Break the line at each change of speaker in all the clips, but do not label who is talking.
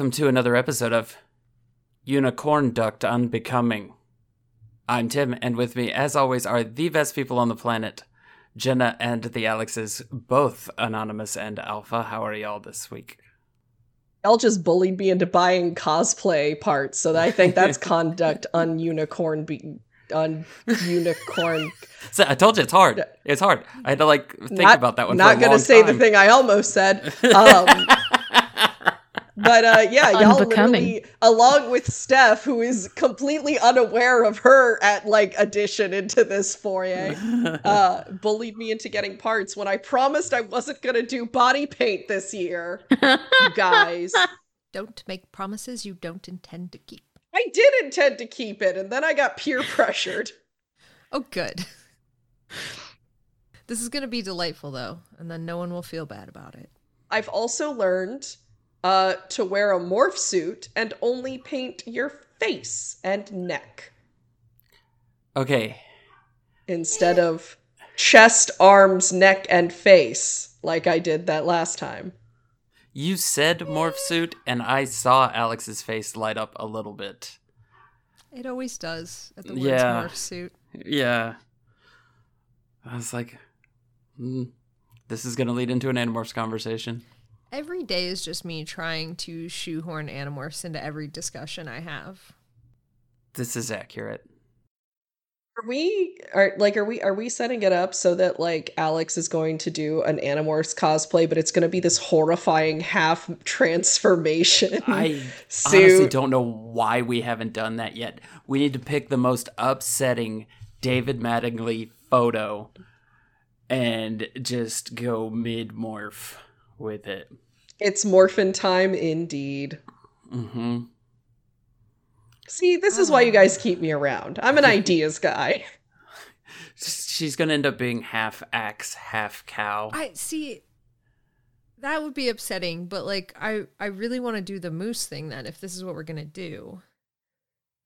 Welcome to another episode of Unicornduct Unbecoming. I'm Tim, and with me, as always, are the best people on the planet, Jenna and the Alexes, both anonymous and alpha. How are y'all this week?
Y'all just bullied me into buying cosplay parts, so I think that's conduct on unicorn be- on unicorn.
So I told you it's hard. It's hard. I had to like think
not,
about that one.
Not
for a
gonna
long
say
time.
the thing I almost said. Um, but uh, yeah, y'all
Unbecoming.
literally, along with Steph, who is completely unaware of her at like addition into this foyer, uh, bullied me into getting parts when I promised I wasn't gonna do body paint this year. you guys.
Don't make promises you don't intend to keep.
I did intend to keep it, and then I got peer pressured.
Oh, good. this is going to be delightful, though, and then no one will feel bad about it.
I've also learned uh, to wear a morph suit and only paint your face and neck
Okay.
instead of chest, arms, neck, and face like I did that last time.
You said morph suit, and I saw Alex's face light up a little bit.
It always does at the words
Yeah.
morph suit.
Yeah. I was like, hmm, this is going to lead into an Animorphs conversation.
Every day is just me trying to shoehorn Animorphs into every discussion I have.
This is accurate.
Are we are like are we are we setting it up so that like Alex is going to do an Animorphs cosplay, but it's going to be this horrifying half transformation
I
suit?
honestly don't know why we haven't done that yet. We need to pick the most upsetting David Mattingly photo and just go mid morph with it.
It's morphin time indeed.
hmm
See, this is why you guys keep me around. I'm an ideas guy.
She's gonna end up being half axe, half cow.
I see. That would be upsetting, but like I, I really want to do the moose thing then. If this is what we're gonna do,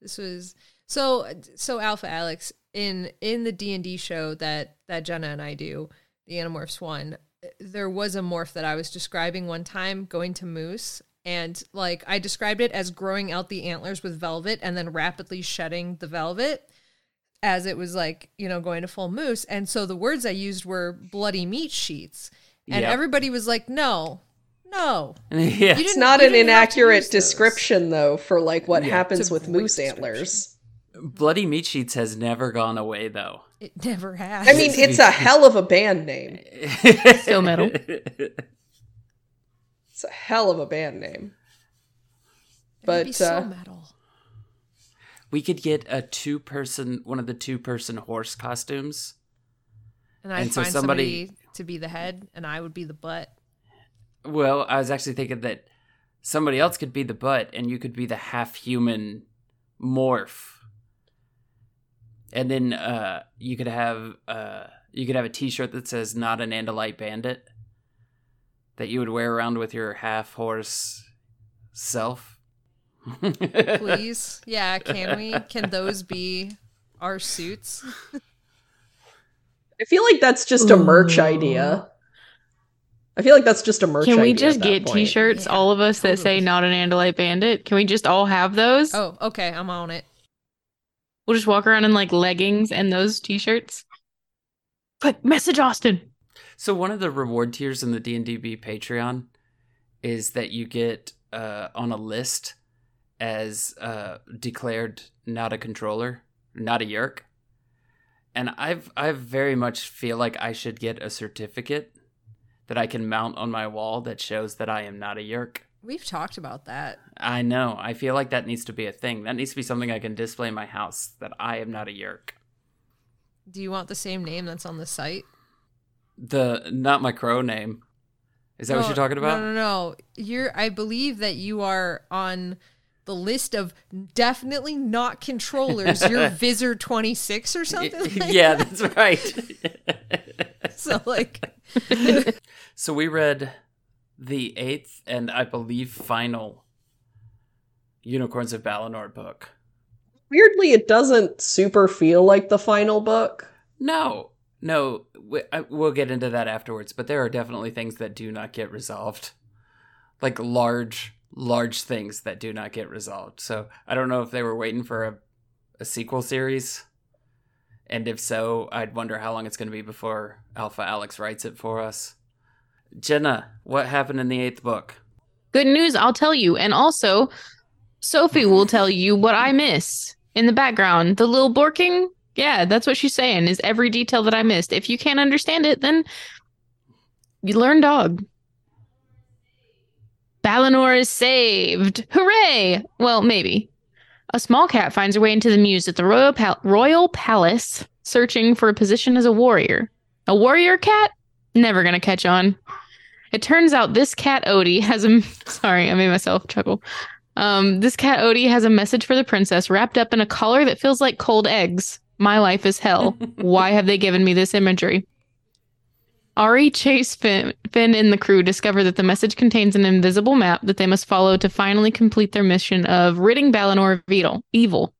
this was so so. Alpha Alex in in the D and D show that that Jenna and I do, the Animorphs one. There was a morph that I was describing one time going to moose, and like I described it as growing out the antlers with velvet and then rapidly shedding the velvet as it was like you know going to full moose and so the words i used were bloody meat sheets and
Yep.
everybody was like no no
yeah.
It's
didn't-
an
didn't have to
inaccurate
use those.
description though for like what
Yeah,
happens with moose antlers.
Bloody Meat Sheets has never gone away though.
It never has
I mean, it's a hell of a band name.
Still metal.
It's a hell of a band name.
It would be
but,
so
uh,
metal
we could get a two person one of the two person horse costumes.
and i'd
and so
find
somebody-
somebody to be the head and i would be the butt
Well, I was actually thinking that somebody else could be the butt and you could be the half human morph. And then uh you could have uh you could have a t-shirt that says not an Andalite bandit that you would wear around with your half horse self.
please yeah can we can those be our suits
I feel like that's just a merch idea. I feel like that's just a merch
Can we
idea
just get
point.
t-shirts,
Yeah,
all of us that say not an Andalite bandit? Can we just all have those?
oh okay i'm on it
We'll just walk around in like leggings and those t-shirts. Quick, message Austin.
So one of the reward tiers in the D&DB Patreon is that you get uh, on a list as uh, declared not a controller, not a Yeerk. And I've I very much feel like I should get a certificate that I can mount on my wall that shows that I am not a Yeerk.
We've talked about that
I know. I feel like that needs to be a thing. That needs to be something I can display in my house that I am not a Yeerk.
do you want the same name that's on the site
The not my crow name. Is that what you're oh, talking about?
No, no, no. You're. I believe that you are on the list of definitely not controllers. You're Visor 26 or something. Like
yeah, that's right.
So like,
so we read the eighth and I believe final Unicorns of Balinor book.
Weirdly, it doesn't super feel like the final book.
No, no, we, I, we'll get into that afterwards. But there are definitely things that do not get resolved, like large, large things that do not get resolved. So I don't know if they were waiting for a, a sequel series, and if so, I'd wonder how long it's going to be before Alpha Alex writes it for us. Jenna, what happened in the eighth book?
Good news, I'll tell you. And also, Sophie will tell you what I miss in the background. The little borking, yeah, that's what she's saying, is every detail that I missed. If you can't understand it, then you learn dog. Balinor is saved. Hooray! Well, maybe. A small cat finds her way into the mews at the royal, pal- royal palace, searching for a position as a warrior. A warrior cat? Never gonna catch on. It turns out this cat Odie has a sorry, I made myself chuckle. Um, this cat Odie has a message for the princess wrapped up in a collar that feels like cold eggs. My life is hell. Why have they given me this imagery? Ari, Chase, Finn, Finn, and the crew discover that the message contains an invisible map that they must follow to finally complete their mission of ridding Balinor of evil.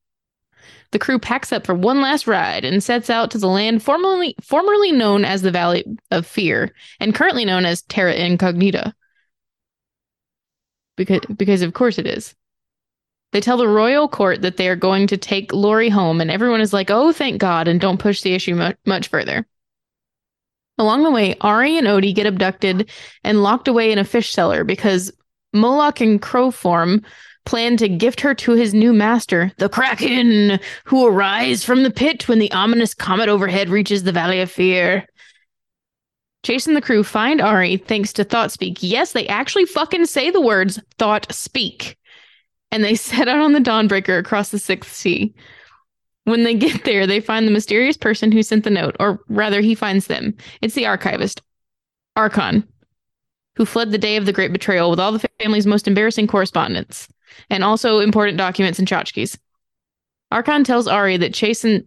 The crew packs up for one last ride and sets out to the land formerly formerly known as the Valley of Fear and currently known as Terra Incognita. Because because of course it is. They tell the royal court that they are going to take Lori home and everyone is like, "Oh, thank God," and don't push the issue mu- much further. Along the way, Ari and Odie get abducted and locked away in a fish cellar because Moloch in crow form plan to gift her to his new master, the Kraken, who arise from the pit when the ominous comet overhead reaches the Valley of Fear. Chase and the crew find Ari thanks to Thought Speak. Yes, they actually fucking say the words Thought Speak. And they set out on the Dawnbreaker across the Sixth Sea. When they get there, they find the mysterious person who sent the note, or rather, he finds them. It's the archivist, Archon, who fled the day of the Great Betrayal with all the family's most embarrassing correspondence and also important documents and tchotchkes. Archon tells Ari that Chase and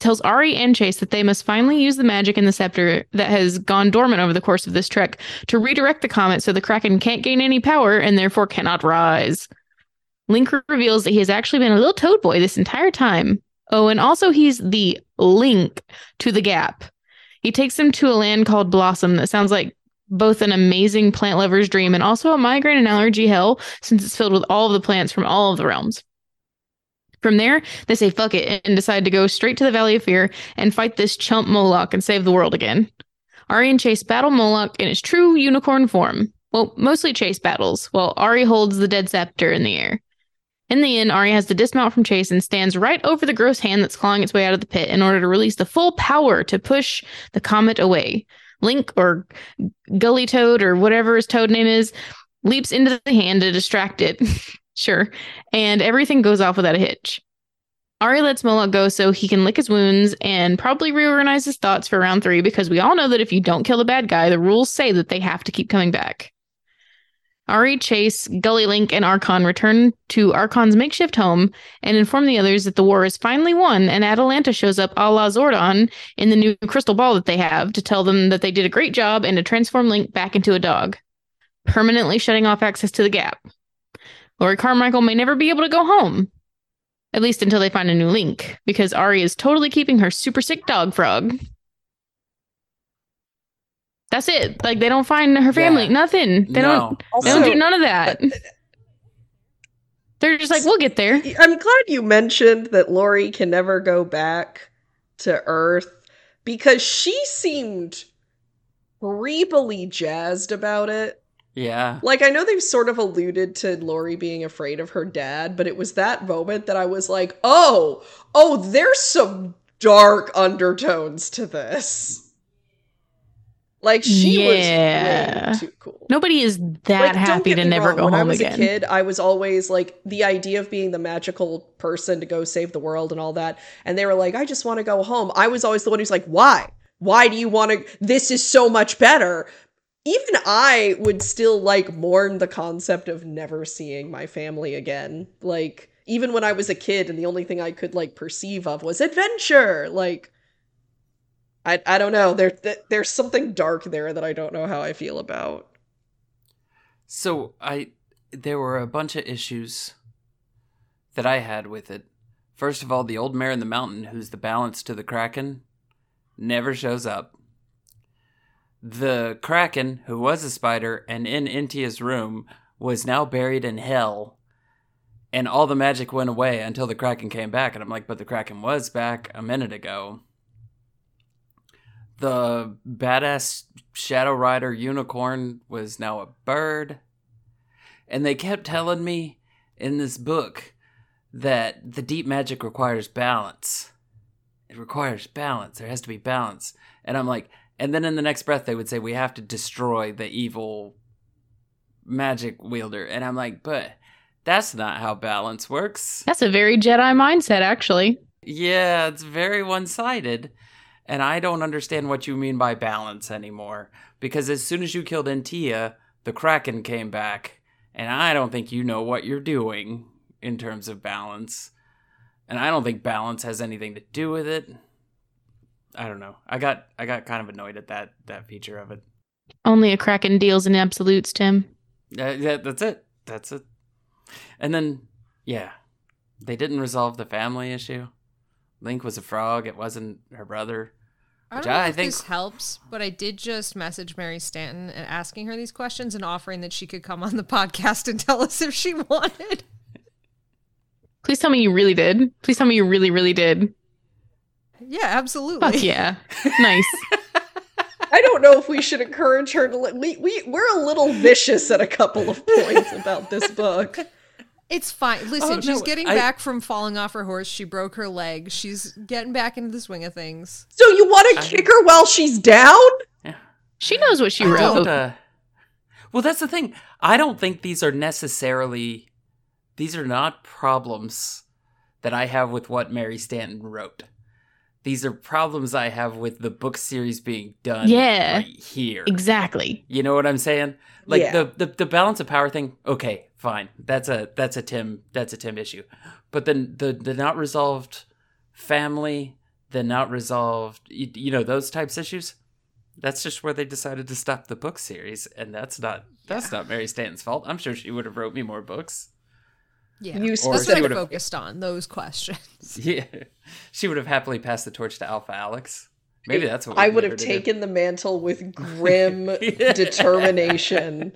tells Ari and Chase that they must finally use the magic in the scepter that has gone dormant over the course of this trek to redirect the comet so the Kraken can't gain any power and therefore cannot rise. Link reveals that he has actually been a little toad boy this entire time. Oh, and also he's the link to the gap. He takes them to a land called Blossom that sounds like both an amazing plant lover's dream and also a migraine and allergy hell since it's filled with all of the plants from all of the realms. From there, they say fuck it and decide to go straight to the Valley of Fear and fight this chump Moloch and save the world again. Ari and Chase battle Moloch in his true unicorn form. Well, mostly Chase battles, while Ari holds the dead scepter in the air. In the end, Ari has to dismount from Chase and stands right over the gross hand that's clawing its way out of the pit in order to release the full power to push the comet away. Link or Gully Toad or whatever his toad name is leaps into the hand to distract it. sure. And everything goes off without a hitch. Ari lets Moloch go so he can lick his wounds and probably reorganize his thoughts for round three because we all know that if you don't kill the bad guy, the rules say that they have to keep coming back. Ari, Chase, Gully Link, and Archon return to Archon's makeshift home and inform the others that the war is finally won, and Atalanta shows up a la Zordon in the new crystal ball that they have to tell them that they did a great job and to transform Link back into a dog, permanently shutting off access to the gap. Lori Carmichael may never be able to go home, at least until they find a new Link, because Ari is totally keeping her super sick dog frog. That's it. Like they don't find her family.
Yeah.
Nothing. They
no.
don't. They don't do none of that. Uh, They're just like, we'll get there.
I'm glad you mentioned that Lori can never go back to Earth because she seemed creepily jazzed about it.
Yeah.
Like, I know they've sort of alluded to Lori being afraid of her dad, but it was that moment that I was like, oh, oh, there's some dark undertones to this. Like, she
Yeah.
was way too cool.
Nobody is that
Like,
happy to never
wrong,
go
when I was
again.
a kid, I was always like the idea of being the magical person to go save the world and all that. And they were like, I just want to go home. I was always the one who's like, why? why do you want to this is so much better even i would still like mourn the concept of never seeing my family again like even when i was a kid and the only thing i could like perceive of was adventure like i i don't know there there's something dark there that i don't know how i feel about
So I there were a bunch of issues that I had with it. First of all, the old mare in the mountain, who's the balance to the Kraken, never shows up. The Kraken, who was a spider and in Intia's room, was now buried in hell. And all the magic went away until the Kraken came back. And I'm like, but the Kraken was back a minute ago. The badass Shadow Rider unicorn was now a bird. And they kept telling me in this book that the deep magic requires balance. It requires balance. There has to be balance. And I'm like, and then in the next breath, they would say, we have to destroy the evil magic wielder. And I'm like, but that's not how balance works.
That's a very Jedi mindset, actually.
Yeah, it's very one sided. And I don't understand what you mean by balance anymore. Because as soon as you killed Entia, the Kraken came back. And I don't think you know what you're doing in terms of balance. And I don't think balance has anything to do with it. I don't know. I got I got kind of annoyed at that that feature of it.
Only a Kraken deals in absolutes, Tim.
Uh, yeah, that's it. That's it. And then, yeah, they didn't resolve the family issue. Link was a frog. It wasn't her brother.
I don't know
I
if
think-
this helps, but I did just message Mary Stanton and asking her these questions and offering that she could come on the podcast and tell us if she wanted.
Please tell me you really did. Please tell me you really, really did.
Yeah, absolutely.
Fuck yeah. nice.
I don't know if we should encourage her to. Li- we we we're a little vicious at a couple of points about this book.
It's fine. Listen,
Oh,
she's
no,
getting
I-
back from falling off her horse. She broke her leg. She's getting back into the swing of things.
So you want to kick her while she's down? Yeah.
She knows what she
I
wrote.
uh, well, that's the thing. I don't think these are necessarily. These are not problems that I have with what Mary Stanton wrote. These are problems I have with the book series being done
Yeah.
right here.
Exactly.
You know what I'm saying? Like
Yeah.
the, the the balance of power thing. Okay, fine. That's a that's a Tim that's a Tim issue. But then the the not resolved family, the not resolved you, you know those types of issues. That's just where they decided to stop the book series, and that's not that's not Mary Stanton's fault. I'm sure she would have wrote me more books.
Yeah.
You
That's what I
would've-
focused on, those questions.
Yeah, she would have happily passed the torch to Alpha Alex. Maybe that's what
I would have
her do.
taken the mantle with grim
Yeah.
determination.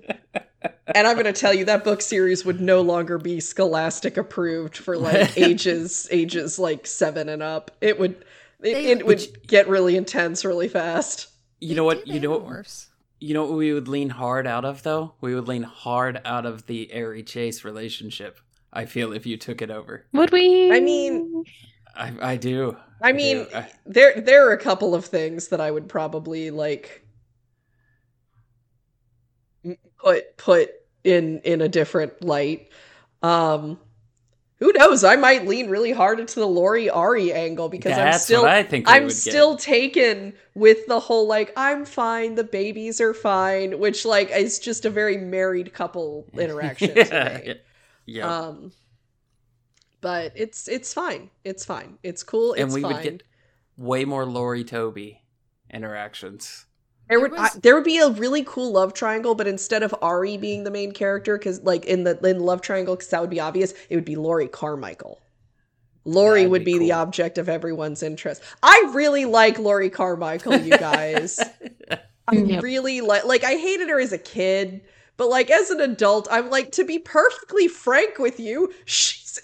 And I'm going to tell you that book series would no longer be Scholastic approved for like ages ages like 7 and up. It would it,
They-
it would get really intense really fast.
You know what? You know what?
Worse.
You know what we would lean hard out of though? We would lean hard out of the Ari Chase relationship. I feel if you took it over.
Would we?
I mean-
I I do.
I
do.
mean,
I-
there there are a couple of things that I would probably like put put in in a different light. Um who knows? I might lean really hard into the Lori Ari angle because I'm still
I think
I'm
would
still taken with the whole like I'm fine, the babies are fine, which like is just a very married couple interaction
yeah.
to me.
yeah. Yeah.
Um but it's it's fine. It's fine. It's cool. It's
and we
fine.
would get way more Lori Toby interactions.
There
There
would
was-
I, there would be a really cool love triangle, but instead of Ari being the main character, because like in the in love triangle, because that would be obvious, it would be Lori Carmichael. Lori
That'd
would
be
be, the object of everyone's interest. I really like Lori Carmichael, you guys. I
Yep.
really like like I hated her as a kid, but like as an adult, I'm like to be perfectly frank with you, she's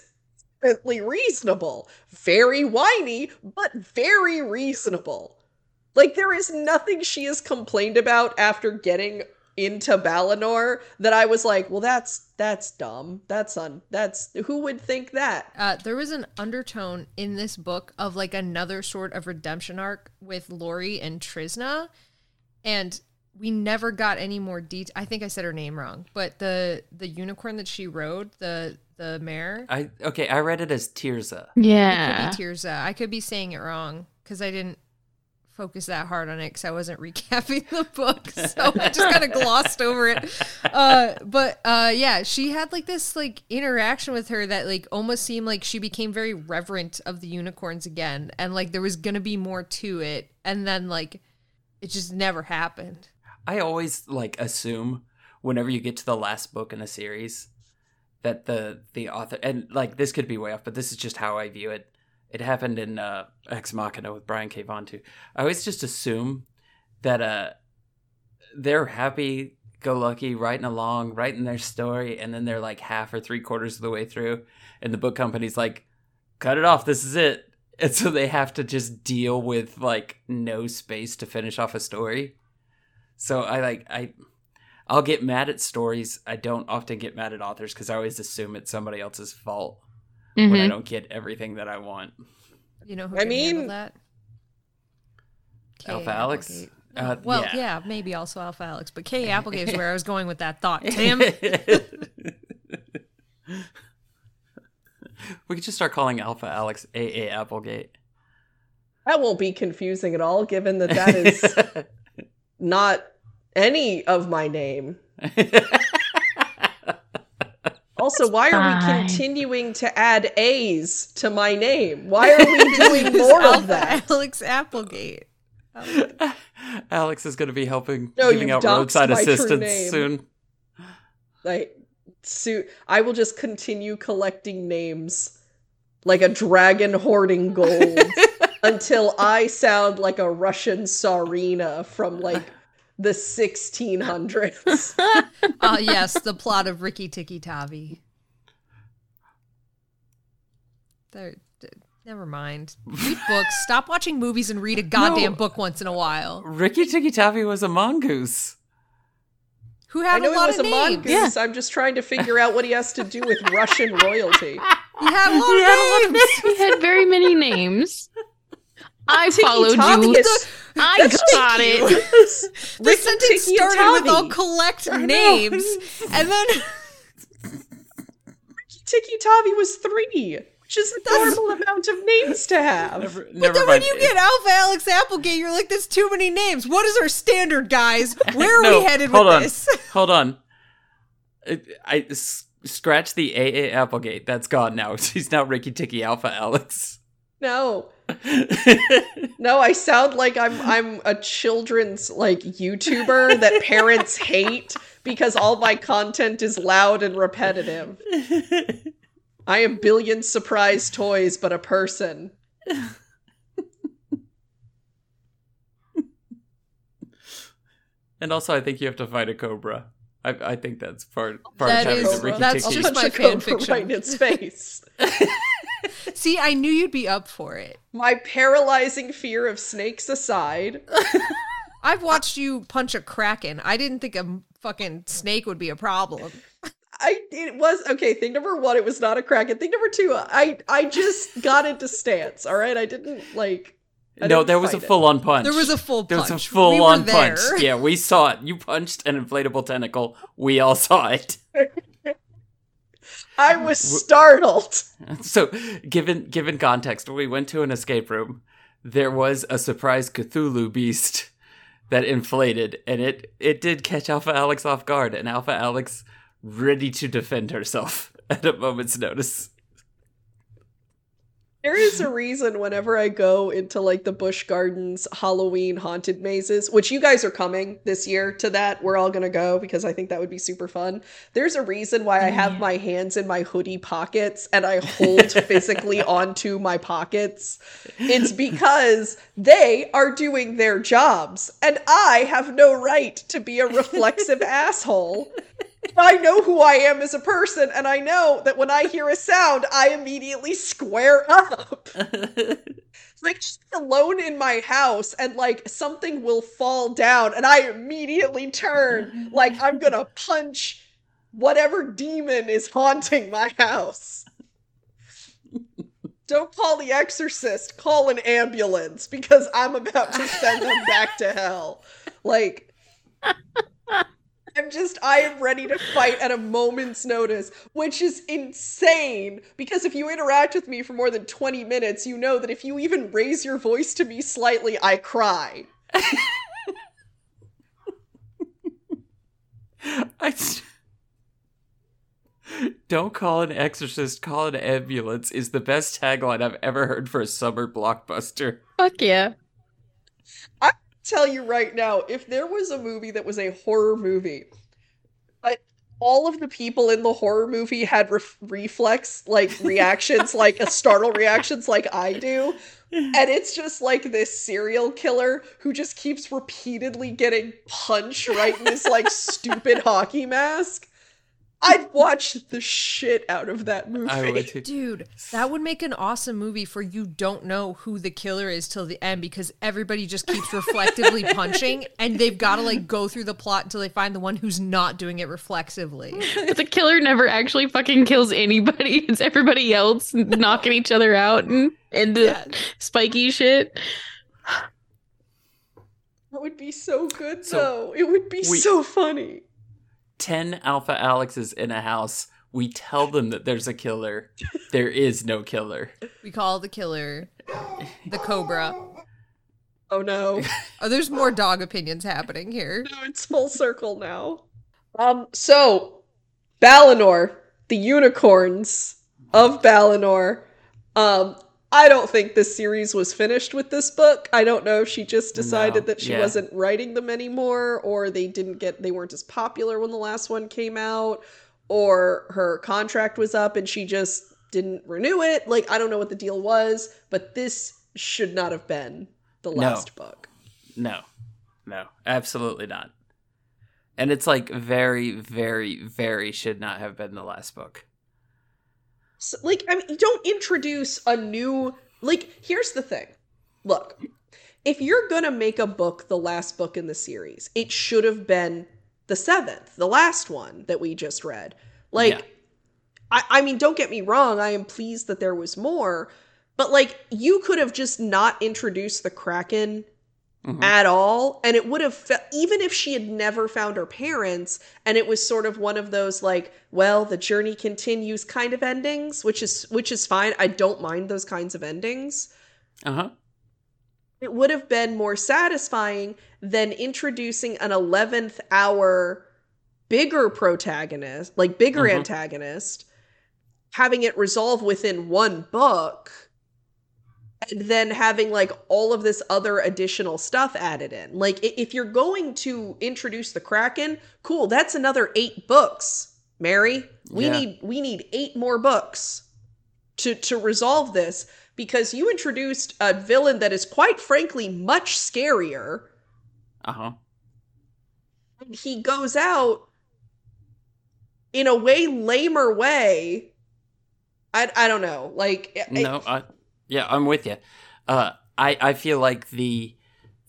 infinitely reasonable. Very whiny, but very reasonable. Like there is nothing she has complained about after getting into Balinor that I was like, well that's that's dumb. That's un that's who would think that?
Uh, there was an undertone in this book of like another sort of redemption arc with Lori and Trisna, and we never got any more detail. I think I said her name wrong, but the the unicorn that she rode, the the mare,
I okay. I read it as Tirza.
it
Yeah.
could be Tirza. I could be saying it wrong because I didn't focus that hard on it because I wasn't recapping the book, so I just kind of glossed over it. Uh, but uh, yeah, she had like this like interaction with her that like almost seemed like she became very reverent of the unicorns again, and like there was gonna be more to it, and then like it just never happened.
I always like assume whenever you get to the last book in a series that the the author and like this could be way off, but this is just how I view it. It happened in uh, Ex Machina with Brian K. Vaughan too. I always just assume that uh they're happy go lucky writing along, writing their story, and then they're like half or three quarters of the way through, and the book company's like, cut it off, this is it. And so they have to just deal with like no space to finish off a story. So I like I I'll get mad at stories. I don't often get mad at authors because I always assume it's somebody else's fault when I
Mhm.
don't get everything that I want.
You know who
I
can
mean-
that? Kay
Alpha Alex?
Applegate.
Uh,
well,
yeah.
yeah. maybe also Alpha Alex, but Kay Applegate is where I was going with that thought. Tim,
we could just start calling Alpha Alex AA Applegate.
That won't be confusing at all, given that that is not any of my name. Also, why are we continuing to add A's to my name? Why are we doing more of that?
Alex Applegate.
Alex is going to be helping
No,
giving out roadside assistance soon.
Like, su- I will just continue collecting names like a dragon hoarding gold until I sound like a Russian Tsarina from like the 1600s.
Uh, yes, the plot of Rikki Tikki Tavi. There, never mind. Read books. Stop watching movies and read a goddamn
No.
book once in a while.
Rikki Tikki Tavi was a mongoose.
Who
I
had
know
a
he
lot
was
of
a
names.
mongoose. I'm just trying to figure out what he has to do with Russian royalty.
He had a lot
He had a lot of
names.
He had very many names. I followed you.
is-
I
That's
got it.
The
Ricky
sentence
Tikki and
started with
Tavi.
"I'll collect names," and then
Rikki Tikki Tavi was three, which is a normal amount of names to have.
Never,
But then when
mind.
you get Alpha Alex Applegate, you're like, "There's too many names. What is our standard, guys? Where are
No,
we headed
hold
with
on.
this?"
Hold on. I, I s- scratch the AA Applegate. That's gone now. She's now Ricky Tikki Alpha Alex.
No, no, I sound like I'm I'm a children's like YouTuber that parents hate because all my content is loud and repetitive. I am billion surprise toys, but a person.
and also, I think you have to fight a cobra. I, I think that's part part
That
of having
is-
the Ricky
that's just my
a cobra
fan fiction.
right in its face.
See, I knew you'd be up for it.
My paralyzing fear of snakes aside,
I've watched you punch a kraken. I didn't think a fucking snake would be a problem.
I it was okay. Thing number one, it was not a kraken. Thing number two, I I just got into stance. All right, I didn't like. I
No,
didn't
there was a full on punch.
There was a full.
There
punch.
was a full
we
on punch. Yeah, we saw it. You punched an inflatable tentacle. We all saw it.
I was startled.
So, given given context, when we went to an escape room, there was a surprise Cthulhu beast that inflated, and it it did catch Alpha Alex off guard, and Alpha Alex ready to defend herself at a moment's notice.
There is a reason whenever I go into like the Busch Gardens Halloween haunted mazes, which you guys are coming this year to that. We're all gonna go because I think that would be super fun. There's a reason why I have my hands in my hoodie pockets and I hold physically onto my pockets. It's because they are doing their jobs and I have no right to be a reflexive asshole. I know who I am as a person, and I know that when I hear a sound, I immediately square up. like just alone in my house, and like something will fall down, and I immediately turn like I'm gonna punch whatever demon is haunting my house. Don't call the exorcist, call an ambulance because I'm about to send them back to hell. Like, I'm just I am ready to fight at a moment's notice, which is insane because if you interact with me for more than 20 minutes, you know that if you even raise your voice to me slightly, I cry.
I s- don't call an exorcist, call an ambulance is the best tagline I've ever heard for a summer blockbuster.
Fuck yeah.
Tell you right now, if there was a movie that was a horror movie, but all of the people in the horror movie had ref- reflex like reactions, like a startle reactions, like I do, and it's just like this serial killer who just keeps repeatedly getting punched right in this like stupid hockey mask. I'd watch the shit out of that movie.
I would too.
Dude, that would make an awesome movie for you don't know who the killer is till the end because everybody just keeps reflectively punching and they've got to like go through the plot until they find the one who's not doing it reflexively.
But the killer never actually fucking kills anybody. It's everybody else knocking each other out and the
Yeah.
spiky shit.
That would be so good
So,
though. It would be
we-
so funny.
10 Alpha Alexes in a house. We tell them that there's a killer. There is no killer.
We call the killer the Cobra.
Oh no.
Oh, there's more dog opinions happening here.
No, it's full circle now. Um, so Balinor, the unicorns of Balinor. Um, I don't think this series was finished with this book. I don't know if she just decided
No,
that she
yeah.
wasn't writing them anymore, or they didn't get they weren't as popular when the last one came out, or her contract was up and she just didn't renew it. Like I don't know what the deal was, but this should not have been the
No.
last book.
No. No. Absolutely not. And it's like very, very, very should not have been the last book.
So, like, I mean, don't introduce a new. Like, here's the thing. Look, if you're gonna make a book the last book in the series, it should have been the seventh, the last one that we just read. Like,
Yeah.
I, I mean, don't get me wrong. I am pleased that there was more, but like, you could have just not introduced the Kraken
Mhm.
at all and it would have fe- even if she had never found her parents and it was sort of one of those like well the journey continues kind of endings which is which is fine i don't mind those kinds of endings
Uh-huh.
it would have been more satisfying than introducing an 11th hour bigger protagonist like bigger
Mhm.
antagonist having it resolve within one book then having like all of this other additional stuff added in. Like if you're going to introduce the kraken cool that's another eight books mary. We
Yeah.
need we need eight more books to to resolve this because you introduced a villain that is quite frankly much scarier.
Uh-huh.
and he goes out in a way lamer way. I i don't know. Like I-
No, I, yeah, I'm with you. Uh, I I feel like the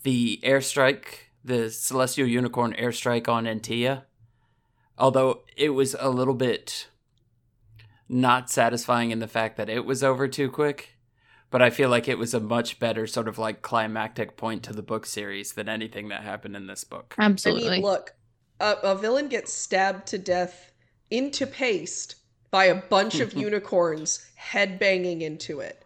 the airstrike, the celestial unicorn airstrike on Antia, although it was a little bit not satisfying in the fact that it was over too quick, but I feel like it was a much better sort of like climactic point to the book series than anything that happened in this book.
Absolutely.
I mean, look, a, a villain gets stabbed to death into paste by a bunch of unicorns headbanging into it.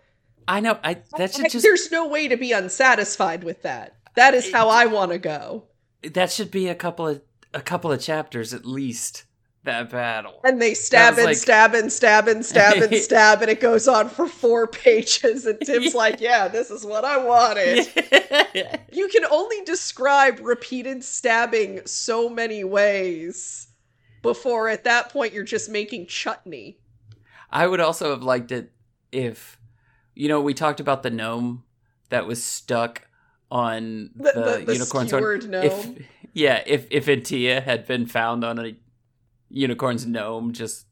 I know. I that should just
There's no way to be unsatisfied with that. That is how I want to go.
that should be a couple of a couple of chapters at least. That battle.
And they stab and
like-
stab and stab and stab and stab, and it goes on for four pages. And Tim's
Yeah.
like, "Yeah, this is what I wanted." You can only describe repeated stabbing so many ways before at that point you're just making chutney.
I would also have liked it if, you know, we talked about the gnome that was stuck on
The,
the,
the, the
unicorn's horn.
gnome.
If yeah, if if Antia had been found on a unicorn's gnome, just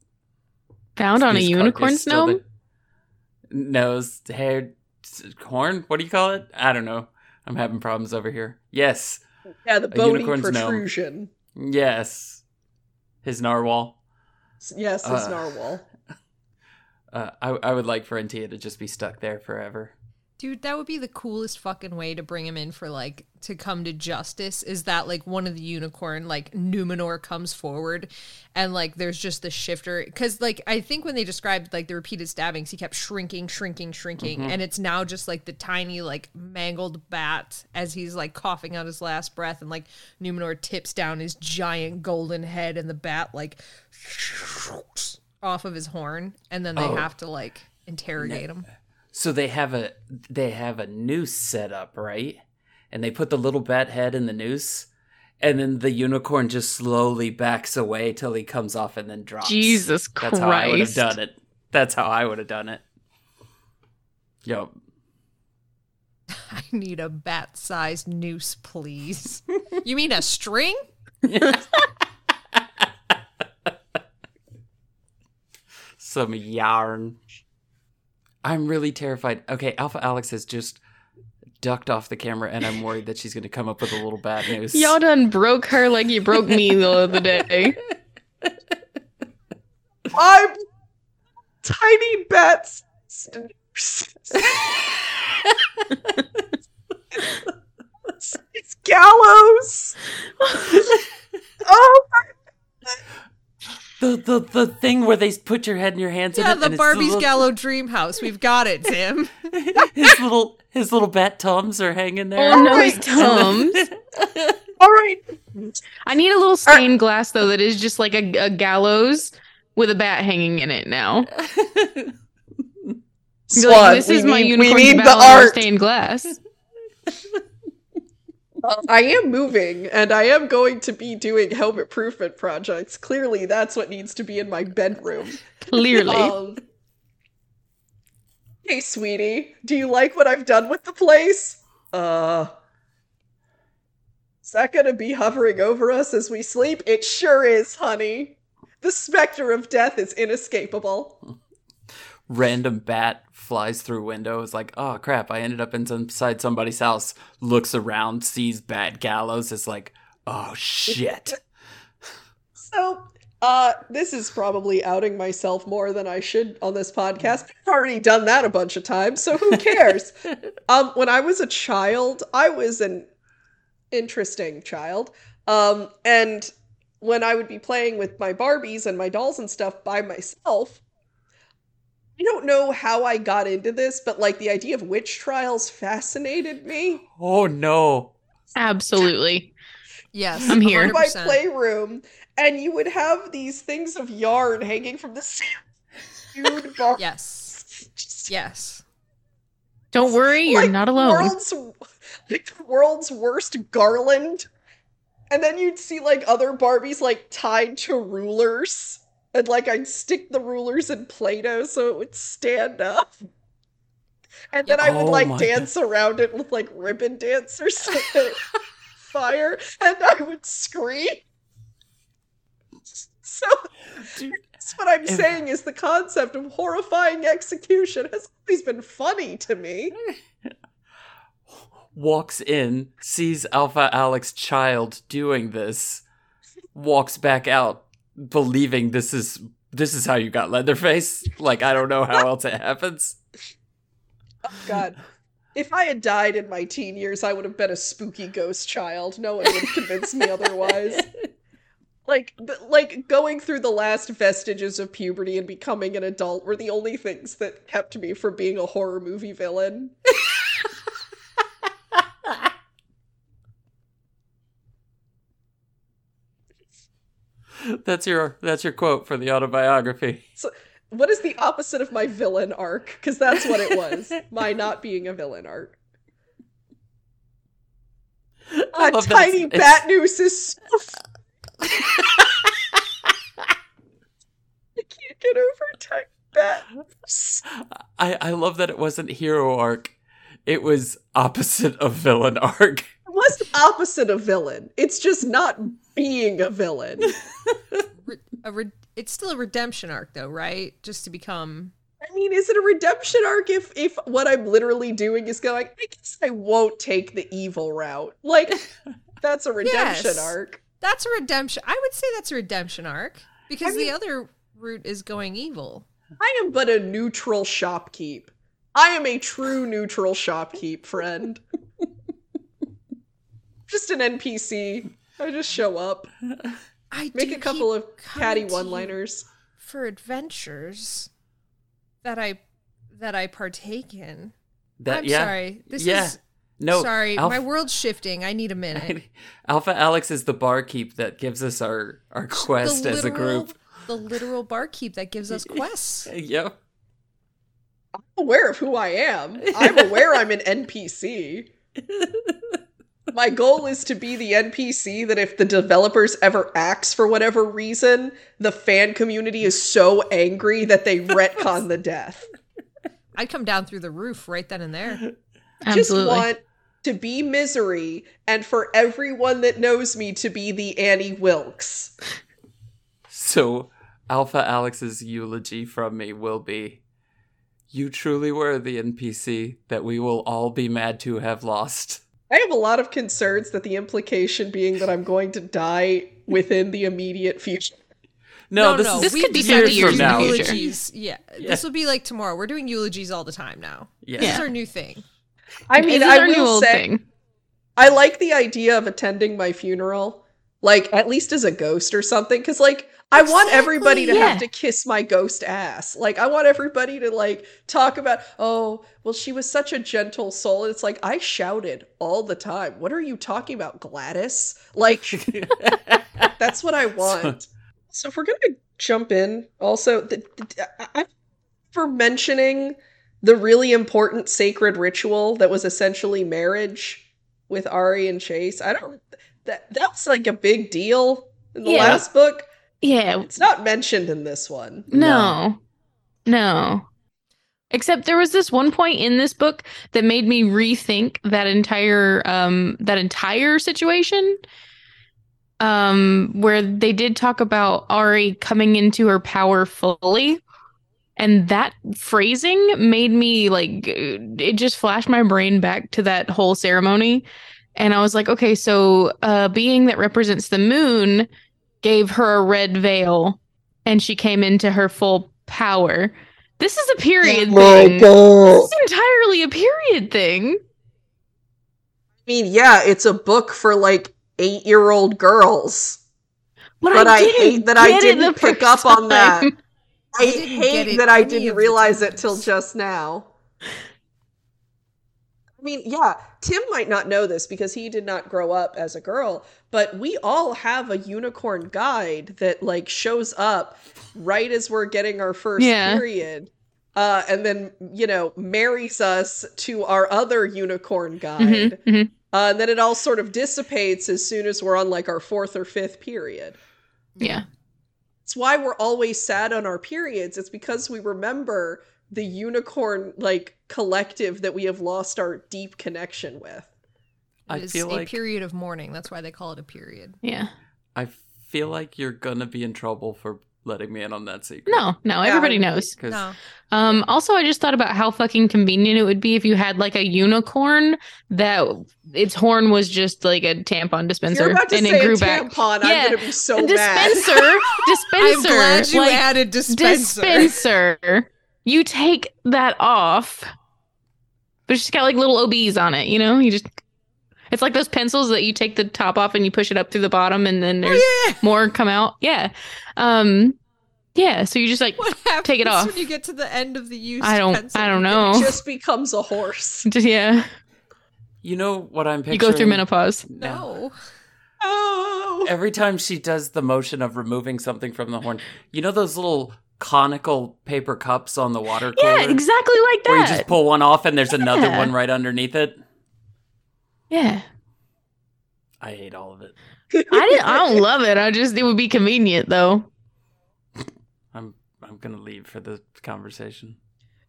Found on a unicorn's
carcass
gnome?
the- nose, hair, horn. What do you call it? I don't know. I'm having problems over here. Yes,
yeah, the bony
unicorn's gnome.
protrusion.
yes, his narwhal.
Yes, his
Uh,
narwhal.
Uh, I I would like for Antia to just be stuck there forever.
Dude, that would be the coolest fucking way to bring him in for like to come to justice is that like one of the unicorn like Numenor comes forward and like there's just the shifter. Cuz like I think when they described like the repeated stabbings he kept shrinking shrinking shrinking and it's now just like the tiny like mangled bat as he's like coughing out his last breath and like Numenor tips down his giant golden head and the bat like off of his horn and then they
Oh.
have to like interrogate him.
So they have a they have a noose set up, right? And they put the little bat head in the noose, and then the unicorn just slowly backs away till he comes off and then drops.
Jesus Christ!
That's how I would have done it. That's how I would have done it. Yo,
I need a bat sized noose, please. you mean a string?
some yarn. I'm really terrified. Okay, Alpha Alex has just ducked off the camera, and I'm worried that she's going to come up with a little bad news.
Y'all done broke her like you broke me the other day.
I'm tiny bats. it's gallows. oh,
the, the the thing where they put your head in your hands. in
Yeah,
it,
the
and
Barbie's
little-
Gallo Dream House. We've got it, Tim.
his little his little bat tums are hanging there.
Oh no,
his
it's Tums.
all right.
I need a little stained glass though that is just like a, a gallows with a bat hanging in it now. Be
Swan,
like, this
we
is my
need,
unicorn
we need the art.
stained glass.
I am moving, and I am going to be doing helmet proofment projects. Clearly, that's what needs to be in my bedroom.
Clearly.
Um, hey, sweetie, do you like what I've done with the place? Uh, is that gonna be hovering over us as we sleep? It sure is, honey. The specter of death is inescapable.
Random bat flies through window. Is like, oh crap! I ended up inside somebody's house. Looks around, sees bad gallows. Is like, oh shit.
So, uh, this is probably outing myself more than I should on this podcast. I've already done that a bunch of times, so who cares? um, when I was a child, I was an interesting child. Um, and when I would be playing with my Barbies and my dolls and stuff by myself, I don't know how I got into this, but like the idea of witch trials fascinated me.
oh no.
Absolutely.
Yes,
I'm here.
100%.
my playroom, and you would have these things of yarn hanging from the ceiling. Bar-
Yes,
Just
yes.
Don't worry, you're
like
not alone.
World's, like the world's worst garland. And then you'd see like other Barbies like tied to rulers. And like I'd stick the rulers in Play-Doh so it would stand up. And then I would
Oh
like dance around it with like ribbon dancers with fire. And I would scream. So
Dude.
that's what I'm saying is the concept of horrifying execution has always been funny to me.
walks in, sees Alpha Alex child doing this, walks back out, believing this is this is how you got Leatherface. Like I don't know how else it happens.
Oh god. If I had died in my teen years, I would have been a spooky ghost child. No one would have convinced me otherwise. Like, like going through the last vestiges of puberty and becoming an adult were the only things that kept me from being a horror movie villain.
That's your that's your quote for the autobiography.
So, what is the opposite of my villain arc? Because that's what it was. my not being a villain arc.
I
A tiny
it's-
bat noose is I can't get over tiny bat.
I I love that it wasn't hero arc. It was opposite of villain arc.
What's the opposite of villain? It's just not being a villain.
A re- it's still a redemption arc, though, right? Just to become.
I mean, is it a redemption arc if if what I'm literally doing is going, I guess I won't take the evil route. Like that's a redemption
Yes.
arc.
That's a redemption. I would say that's a redemption arc because
I mean-
the other route is going evil.
I am but a neutral shopkeep. I am a true neutral shopkeep friend. just an NPC. I just show up,
I
make
do
a couple of catty
coming to you
one-liners.
for adventures that I that I partake in.
That
I'm
yeah.
sorry. This
yeah.
is
No.
sorry.
Alpha,
My world's shifting. I need a minute.
Alpha Alex is the barkeep that gives us our our quest
the
as a group.
The literal barkeep that gives us quests.
Yep.
I'm aware of who I am. I'm aware I'm an NPC. My goal is to be the NPC that if the developers ever axe for whatever reason, the fan community is so angry that they retcon the death.
I'd come down through the roof right then and there.
I
just
want to be misery and for everyone that knows me to be the Annie Wilkes.
So Alpha Alex's eulogy from me will be You truly were the NPC that we will all be mad to have lost.
I have a lot of concerns that the implication being that I'm going to die within the immediate future.
No, this,
This
is
could be
years
50 years
from now.
eulogies. Yeah,
Yeah.
this will be like tomorrow. We're doing eulogies all the time now.
Yeah.
This is
Yeah.
our new thing.
I mean,
this is
I
our new
will
old
say,
thing.
I like the idea of attending my funeral, like at least as a ghost or something, because like I want everybody to
Exactly,
have to kiss my ghost ass. Like I want everybody to like talk about, oh, well, she was such a gentle soul. It's like I shouted all the time. What are you talking about, Gladys? Like that's what I want. So if we're gonna jump in, also, the, the, I- for mentioning the really important sacred ritual that was essentially marriage with Ari and Chase. I don't. That that was like a big deal in the
Yeah.
last book.
Yeah.
It's not mentioned in this one.
No. No. Except there was this one point in this book that made me rethink that entire um that entire situation. Um where they did talk about Ari coming into her power fully. And that phrasing made me like it just flashed my brain back to that whole ceremony. And I was like, okay, so a being that represents the moon gave her a red veil and she came into her full power. This is a period thing. This is entirely a period thing.
I mean, yeah, it's a book for like eight-year-old girls.
But,
But I
didn't
hate that I didn't pick
first
up on that.
time.
I hate that I didn't realize it till just now. I mean, yeah, Tim might not know this because he did not grow up as a girl, but we all have a unicorn guide that like shows up right as we're getting our first
Yeah.
period. Uh, and then, you know, marries us to our other unicorn guide.
Mhm, mhm.
Uh, and then it all sort of dissipates as soon as we're on like our fourth or fifth period.
Yeah.
It's why we're always sad on our periods. It's because we remember the unicorn like collective that we have lost our deep connection with.
I
It is
feel
a
like
period of mourning. That's why they call it a period.
Yeah.
I feel like you're gonna be in trouble for letting me in on that secret.
No, no,
Yeah,
everybody
I-
knows.
because
No,
Um, also, I just thought about how fucking convenient it would be if you had like a unicorn that its horn was just like a tampon dispenser
you're about to
and
say
it grew
a
back.
tampon,
Yeah,
I'm gonna be so
a
mad.
dispenser, dispenser.
I'm glad you
like,
added dispenser.
dispenser. You take that off, but it's just got like little OBs on it. You know, you just. It's like those pencils that you take the top off and you push it up through the bottom, and then there's
Oh, yeah.
more come out. Yeah, um, yeah. So you just like
What happens
Take it off.
when you get to the end of the use
I don't,
pencil?
I don't
It
know.
just becomes a horse.
yeah,
you know what I'm picturing.
you go through menopause.
No.
Oh,
Every time she does the motion of removing something from the horn, you know those little conical paper cups on the water cooler,
Yeah, exactly like that.
where you just pull one off and there's another one right underneath it.
yeah,
I hate all of it.
I didn't. I don't love it. I just it would be convenient though.
I'm I'm gonna leave for the conversation.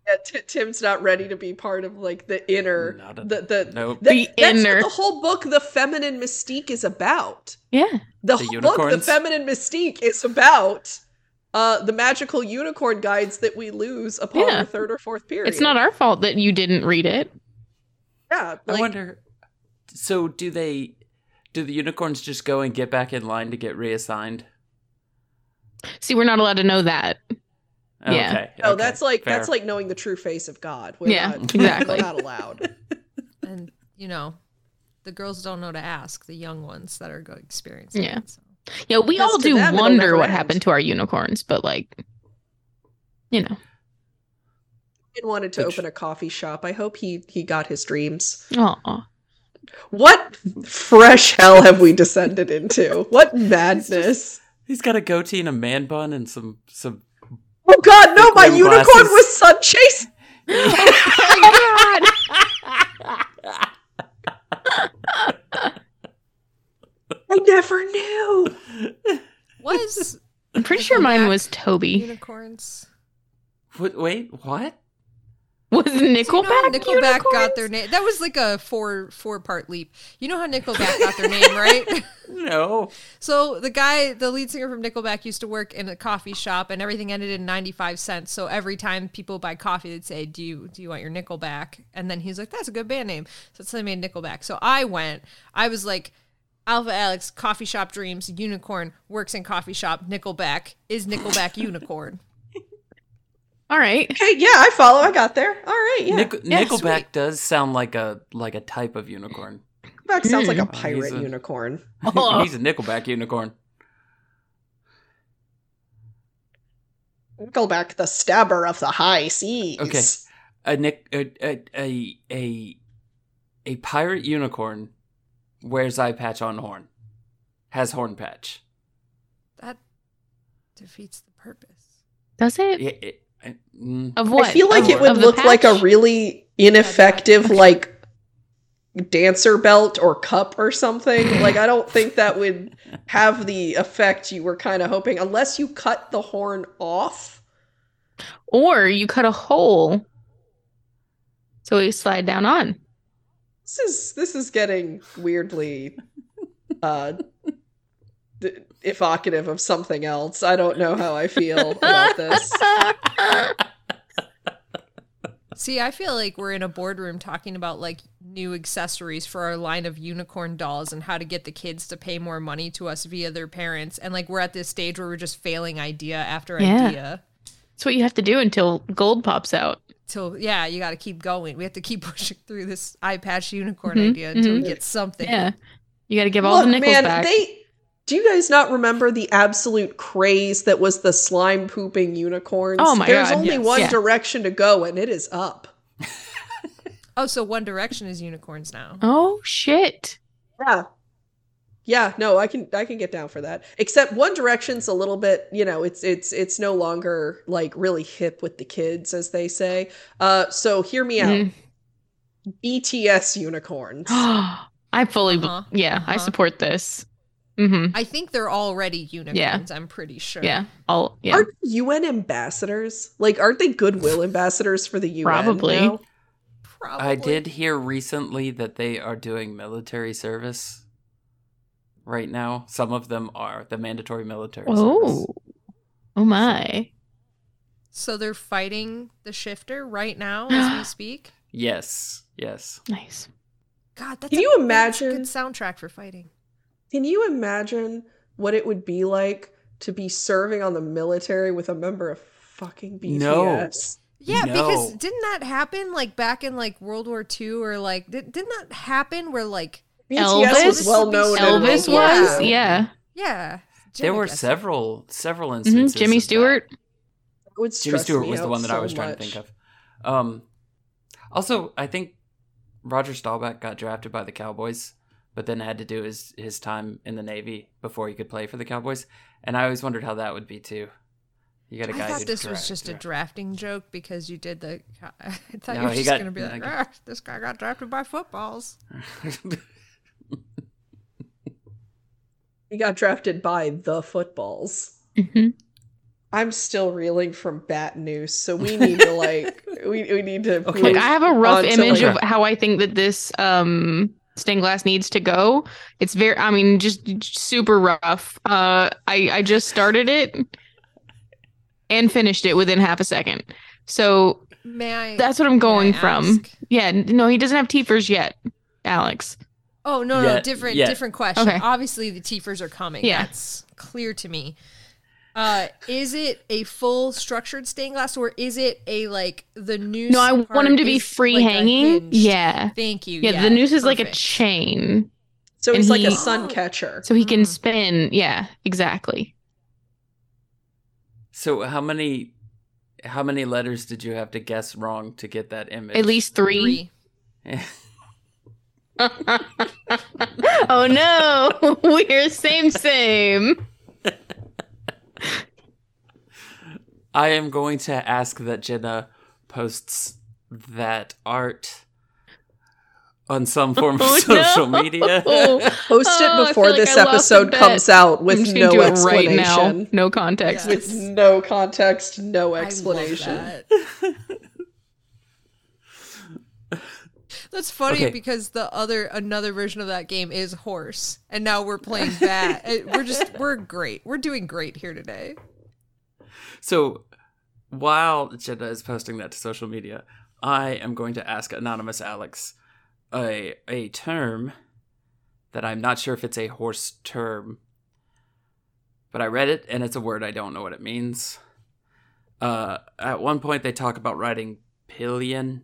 Yeah, T- Tim's not ready to be part of like the inner,
Not a-
the the
Nope.
that-
The
that's
inner.
what the whole book, the feminine mystique, is about.
Yeah,
The,
The
whole book, the feminine mystique, is about uh the magical unicorn guides that we lose upon
Yeah.
the third or fourth period.
it's not our fault that you didn't read it.
Yeah,
I wonder. So do they? Do the unicorns just go and get back in line to get reassigned?
See, we're not allowed to know that. Yeah.
Okay.
No,
okay,
that's like
fair.
that's like knowing the true face of God. We're
Yeah,
not,
exactly.
We're not allowed.
and you know, the girls don't know to ask the young ones that are go- experiencing
Yeah.
it. So.
Yeah, we all do
them,
wonder what
end.
happened to our unicorns, but like, you know,
He wanted to
The tr-
open a coffee shop. I hope he he got his dreams.
oh,
What fresh hell have we descended into? What madness!
He's got a goatee and a man bun and some some.
Oh God, no! My
Rim
unicorn
glasses.
was sun chase. Oh, I never knew.
Was
I'm pretty sure mine was Toby.
unicorns?
What, wait, what?
Was
So you know how
Nickelback?
Nickelback got their name. That was like a four four part leap. You know how Nickelback got their name, right?
No.
So the guy, the lead singer from Nickelback, used to work in a coffee shop, and everything ended in ninety five cents. So every time people buy coffee, they'd say, "Do you do you want your Nickelback?" And then he's like, "That's a good band name." So that's how they made Nickelback. So I went. I was like. Alpha Alex, coffee shop dreams, unicorn, works in coffee shop, Nickelback, is Nickelback unicorn.
All right.
Okay, yeah, I follow. I got there. All right, yeah.
Nick-
Yeah,
Nickelback
sweet.
does sound like a like a type of unicorn.
Nickelback sounds like a pirate
He's a-
unicorn.
He's a Nickelback unicorn.
Nickelback, the stabber of the high seas.
Okay. A Nick a a a a, a pirate unicorn wears eye patch on horn. Has horn patch.
That defeats the purpose.
Does it?
It, it, I- mm,
Of what?
I feel like
Of-
it would
of the
look like a really ineffective, like dancer belt or cup or something. Like I don't think that would have the effect you were kind of hoping, unless you cut the horn off.
Or you cut a hole so we slide down on.
This is this is getting weirdly uh d- evocative of something else. I don't know how I feel about this.
See, I feel like we're in a boardroom talking about like new accessories for our line of unicorn dolls and how to get the kids to pay more money to us via their parents. And like we're at this stage where we're just failing idea after
Yeah.
idea.
It's what you have to do until gold pops out.
Till yeah, you got to keep going. We have to keep pushing through this eye patch unicorn
Mhm,
idea until we
mhm.
get something.
Yeah. You got to give all the nickels
man,
back.
they do you guys not remember the absolute craze that was the slime pooping unicorns?
Oh my
There's
God,
only
yes.
one
Yeah.
direction to go, and it is up.
Oh, so One Direction is unicorns now.
oh shit.
Yeah. Yeah, no, I can I can get down for that. Except One Direction's a little bit, you know, it's it's it's no longer like really hip with the kids, as they say. Uh so hear me out.
Mhm.
BTS unicorns.
I fully,
Uh-huh,
yeah, I
uh-huh.
support this. Mm-hmm.
I think they're already unicorns. I'm pretty sure.
Yeah, all yeah.
Aren't UN ambassadors? Like, aren't they goodwill ambassadors for the UN?
Probably.
now?
Probably.
I did hear recently that they are doing military service right now. Some of them are the mandatory military service.
Oh, oh my!
So they're fighting the shifter right now as we speak.
Yes, yes.
Nice.
God, that's
Can
a-
you
a
imagine-
good soundtrack for fighting?
Can you imagine what it would be like to be serving on the military with a member of fucking BTS?
No.
Yeah, because didn't that happen like back in like World War II or like did, didn't that happen where like
BTS
Elvis?
was well known.
Elvis was,
II.
yeah.
yeah?
there were
guessed it.
several several
hmm
instances.
Jimmy
of that.
Stewart.
Jimmy Stewart was the one that I was trying to think of. Um, also, I think Roger Staubach got drafted by the Cowboys, but then had to do his his time in the Navy before he could play for the Cowboys. And I always wondered how that would be too. You got a guy.
I thought
who
this was
dra-
just a drafting joke because you did the. I thought
No,
you were
he
just
got-
gonna be like,
no,
ah, this guy got drafted by footballs.
He got drafted by the footballs.
hmm
I'm still reeling from bat news, so we need to like we, we need to
Okay.
Like I have a rough image
like-
of how I think that this um stained glass needs to go. It's very, I mean, just super rough. Uh, I I just started it and finished it within half a second. So
May I?
that's what I'm going from.
ask?
Yeah, no, he doesn't have teethers yet, Alex.
Oh no, no,
Yeah,
different,
yeah.
different question.
Okay.
Obviously, the Tiefers are coming.
Yeah.
That's clear to me. Uh, is it a full structured stained glass or is it a like the noose?
No, I want
part
him to be
is
free
like a
hanging.
hinged-
Yeah.
Thank you.
yeah. The noose is like a
perfect.
chain.
So
And
he's like a
he-
sun catcher.
So he can
Mhm.
spin. Yeah, exactly.
So how many how many letters did you have to guess wrong to get that image?
At least three.
Three.
oh no, we're same same.
I am going to ask that Jenna posts that art on some form of
Oh,
social
no.
media.
Post
Oh,
it before oh,
feel like
this
I
episode comes out
I'm
with no
gonna do it right
explanation.
now. No context.
Yeah.
With no context, no
I love
explanation.
that. That's funny
Okay.
because the other another version of that game is horse, and now we're playing that. We're just we're great. We're doing great here today.
So while Jenna is posting that to social media, I am going to ask anonymous Alex a a term that I'm not sure if it's a horse term, but I read it and it's a word I don't know what it means. Uh, at one point they talk about riding pillion,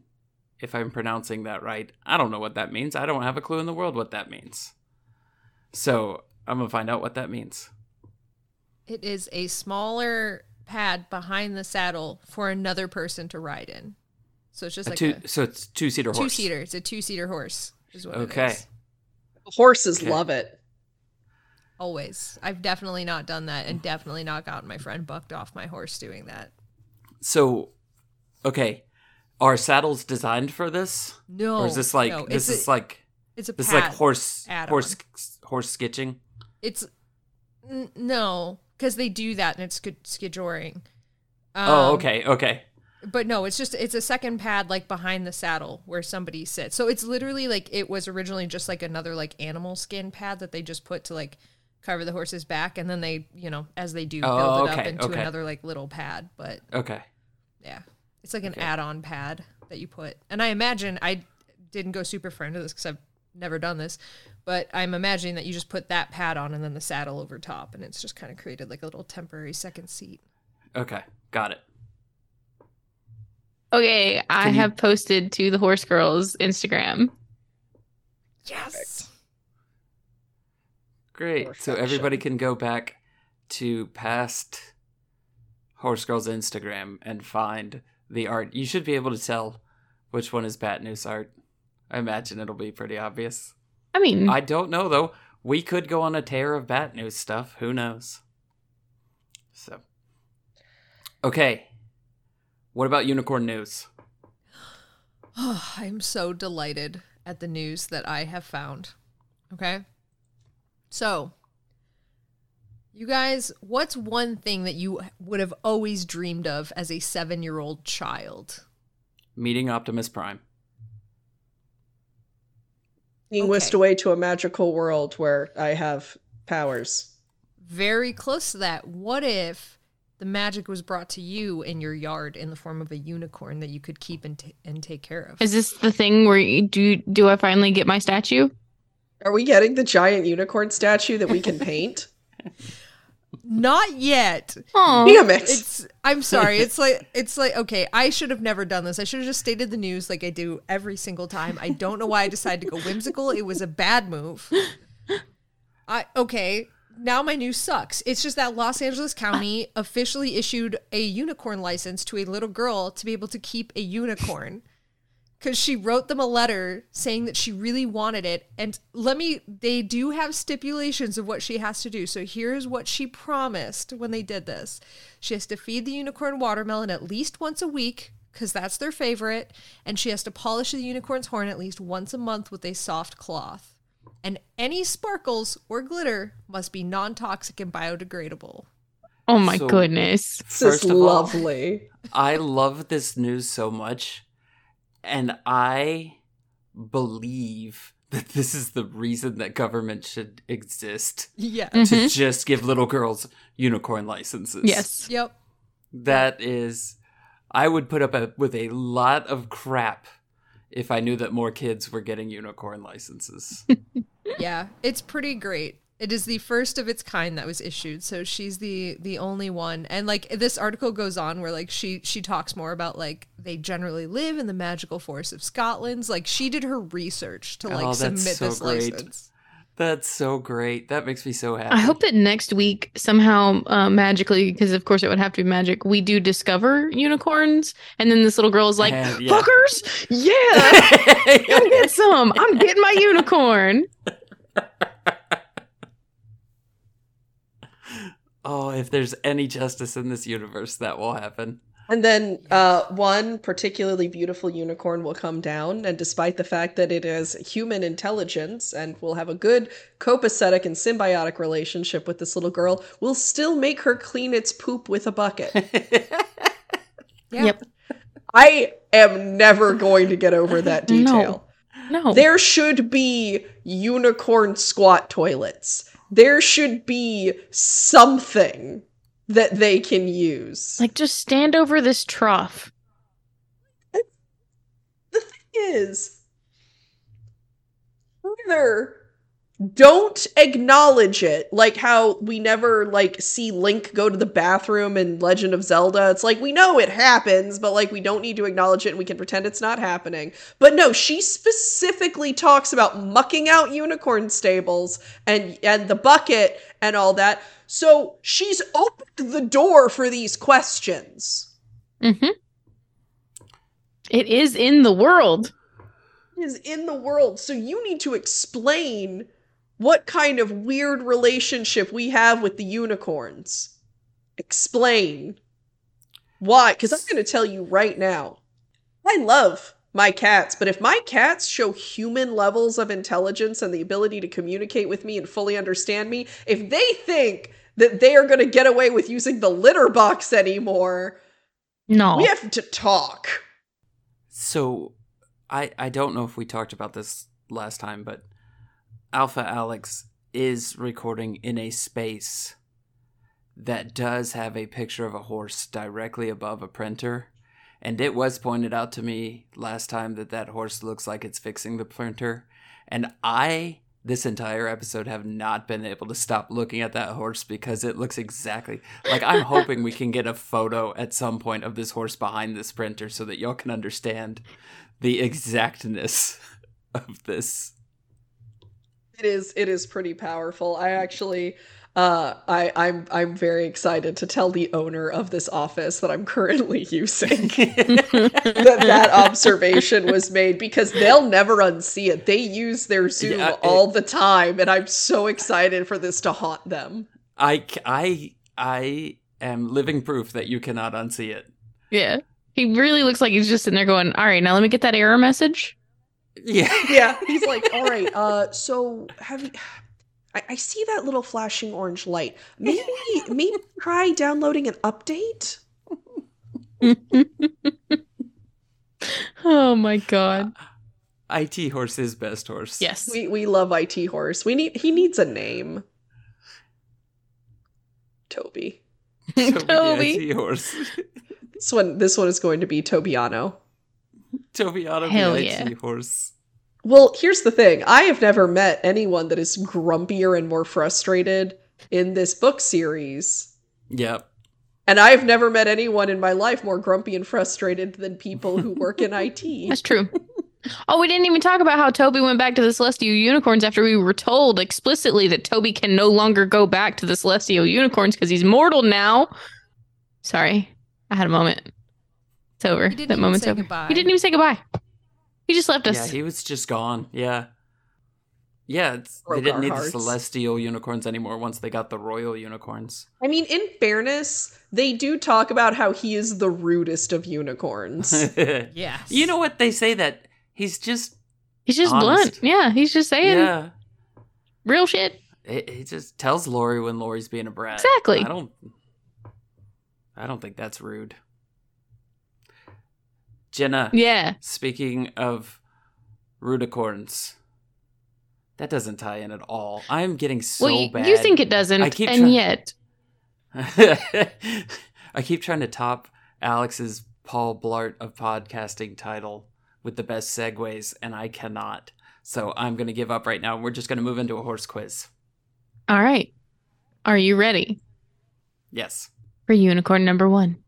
if I'm pronouncing that right. I don't know what that means. I don't have a clue in the world what that means. So I'm gonna find out what that means.
It is a smaller pad behind the saddle for another person to ride in. So it's just
A
like
two,
a
so it's two seater horse.
two seater. It's a two seater horse. Is what
Okay.
It is.
Horses
Okay.
love it.
Always. I've definitely not done that, and definitely not gotten my friend bucked off my horse doing that.
So, okay, are saddles designed for this,
No.
or is this like
no,
this
it's
is
a,
like
it's a
this is like horse
add-on.
horse horse sketching?
It's n- no, because they do that and it's sk- skijoring.
oh,
Um,
okay, okay,
But no, it's just it's a second pad like behind the saddle where somebody sits. So it's literally like it was originally just like another like animal skin pad that they just put to like cover the horse's back, and then they you know as they do build
Oh,
it up into
okay.
another like little pad. But
okay.
yeah, it's like an
Okay.
add-on pad that you put. And I imagine I didn't go super far into this because I've never done this, but I'm imagining that you just put that pad on and then the saddle over top, and it's just kind of created like a little temporary second seat.
Okay, got it.
Okay, I
you-
have posted to the Horse Girls Instagram.
Yes.
Great. So everybody can go back to past Horse Girls Instagram and find the art. You should be able to tell which one is Bat News art. I imagine it'll be pretty obvious.
I mean,
I don't know though. We could go on a tear of Bat News stuff. Who knows? So, okay. What about unicorn news?
Oh, I'm so delighted at the news that I have found. Okay. So, you guys, what's one thing that you would have always dreamed of as a seven year old child?
Meeting Optimus Prime.
Being
Okay.
whisked away to a magical world where I have powers.
Very close to that. What if the magic was brought to you in your yard in the form of a unicorn that you could keep and, t- and take care of?
is this the thing where you, do do I finally get my statue?
Are we getting the giant unicorn statue that we can paint?
Not yet.
Oh,
Damn it!
It's I'm sorry. It's like it's like okay, I should have never done this. I should have just stated the news like I do every single time. I don't know why I decided to go whimsical. It was a bad move. I okay, now my news sucks. It's just that Los Angeles County officially issued a unicorn license to a little girl to be able to keep a unicorn. Cuz she wrote them a letter saying that she really wanted it and let me they do have stipulations of what she has to do. So here's what she promised when they did this. She has to feed the unicorn watermelon at least once a week cuz that's their favorite and she has to polish the unicorn's horn at least once a month with a soft cloth. And any sparkles or glitter must be non-toxic and biodegradable.
oh my
So-
goodness.
this is
of all,
lovely.
I love this news so much, and I believe that this is the reason that government should exist
Yeah.
to
Mhm.
just give little girls unicorn licenses.
Yes.
Yep.
That is, I would put up a, with a lot of crap if I knew that more kids were getting unicorn licenses.
Yeah, it's pretty great. It is the first of its kind that was issued, so she's the the only one. And like this article goes on where like she she talks more about like they generally live in the magical forest of Scotland. Like she did her research to like
Oh, that's
submit
so
this
great.
license.
That's so great. That makes me so happy.
I hope that next week somehow uh, magically, because of course it would have to be magic, we do discover unicorns, and then this little girl is like,
And- yeah.
"Fuckers, yeah, come get some. I'm getting my unicorn."
oh, if there's any justice in this universe, that will happen.
And then uh, one particularly beautiful unicorn will come down, and despite the fact that it has human intelligence and will have a good copacetic and symbiotic relationship with this little girl, will still make her clean its poop with a bucket.
Yeah.
Yep.
I am never going to get over that
No.
detail.
No,
There should be unicorn squat toilets. There should be something that they can use.
like just stand over this trough.
the thing is, either don't acknowledge it, like how we never like see Link go to the bathroom in Legend of Zelda. It's like we know it happens, but like we don't need to acknowledge it and we can pretend it's not happening. But no, she specifically talks about mucking out unicorn stables and and the bucket and all that. So she's opened the door for these questions.
hmm It is in the world.
is in the world. So you need to explain what kind of weird relationship we have with the unicorns. Explain. Why? Because I'm going to tell you right now. I love my cats, but if my cats show human levels of intelligence and the ability to communicate with me and fully understand me, if they think that they are going to get away with using the litter box anymore,
No,
we have to talk.
So, I I don't know if we talked about this last time, but Alpha Alex is recording in a space that does have a picture of a horse directly above a printer. And it was pointed out to me last time that that horse looks like it's fixing the printer. And I, this entire episode, have not been able to stop looking at that horse because it looks exactly like I'm hoping we can get a photo at some point of this horse behind this printer so that y'all can understand the exactness of this.
It is it is pretty powerful. I actually uh I I'm I'm very excited to tell the owner of this office that I'm currently using that that observation was made because they'll never unsee it. They use their Zoom
Yeah, it-
all the time and I'm so excited for this to haunt them.
I I I am living proof that you cannot unsee it.
yeah. He really looks like he's just sitting there going, "All right, now let me get that error message."
Yeah.
Yeah, he's like, "All right, uh so have you I, I see that little flashing orange light. Maybe maybe try downloading an update."
oh my god.
IT horse is best horse.
Yes.
We we love IT horse. We need he needs a name. Toby.
Toby,
Toby.
IT horse.
This one this one is going to be Tobiano.
Toby Otto,
Hell
the
yeah.
IT horse.
Well, here's the thing. I have never met anyone that is grumpier and more frustrated in this book series.
Yep.
And I've never met anyone in my life more grumpy and frustrated than people who work in IT.
That's true. Oh, we didn't even talk about how Toby went back to the Celestial Unicorns after we were told explicitly that Toby can no longer go back to the Celestial Unicorns because he's mortal now. Sorry, I had a moment. It's over.
He didn't
that
even
moment's
say
over.
goodbye.
He didn't even say goodbye. He just left us.
Yeah, he was just gone. Yeah. Yeah, it's, they didn't need
hearts.
the celestial unicorns anymore once they got the royal unicorns.
I mean, in fairness, they do talk about how he is the rudest of unicorns.
Yes.
You know what? They say that he's just,
he's just
Honest.
blunt. Yeah, he's just saying
yeah.
real shit.
He, he just tells Lori when Lori's being a brat.
Exactly.
I don't, I don't think that's rude. Jenna,
Yeah.
speaking of rudicorns, that doesn't tie in at all. I'm getting so
well, you,
bad.
you think it doesn't,
I keep
and
try-
yet
I keep trying to top Alex's Paul Blart of podcasting title with the best segues, and I cannot. So I'm going to give up right now. We're just going to move into a horse quiz.
All right. Are you ready
Yes.
for unicorn number one?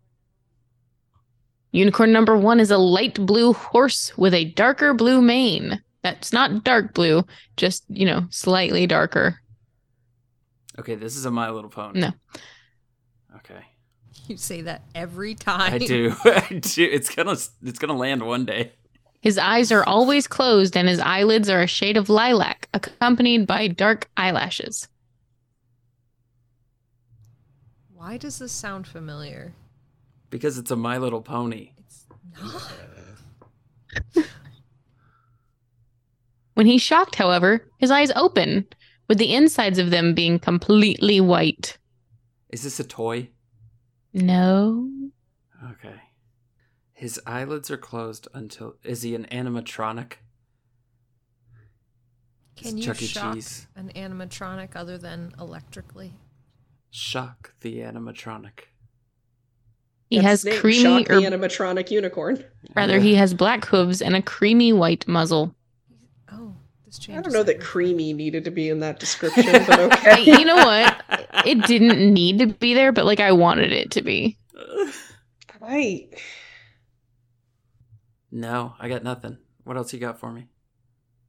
Unicorn number one is a light blue horse with a darker blue mane. That's not dark blue, just, you know, slightly darker.
Okay, this is a My Little Pony.
No.
Okay.
You say that every time.
I do. I do. It's gonna it's gonna land one day.
His eyes are always closed and his eyelids are a shade of lilac, accompanied by dark eyelashes.
Why does this sound familiar?
Because it's a My Little Pony.
It's not.
When he's shocked, however, his eyes open, with the insides of them being completely white.
Is this a toy?
No.
Okay. His eyelids are closed until is he an animatronic? Is
Can you
Chuck
shock
Cheese.
an animatronic other than electrically?
Shock the animatronic.
He
That's
has creamy, or
animatronic unicorn.
rather, he has black hooves and a creamy white muzzle.
Oh, this
I don't know that creamy needed to be in that description, but okay.
you know what? It didn't need to be there, but like I wanted it to be.
Right.
No, I got nothing. What else you got for me?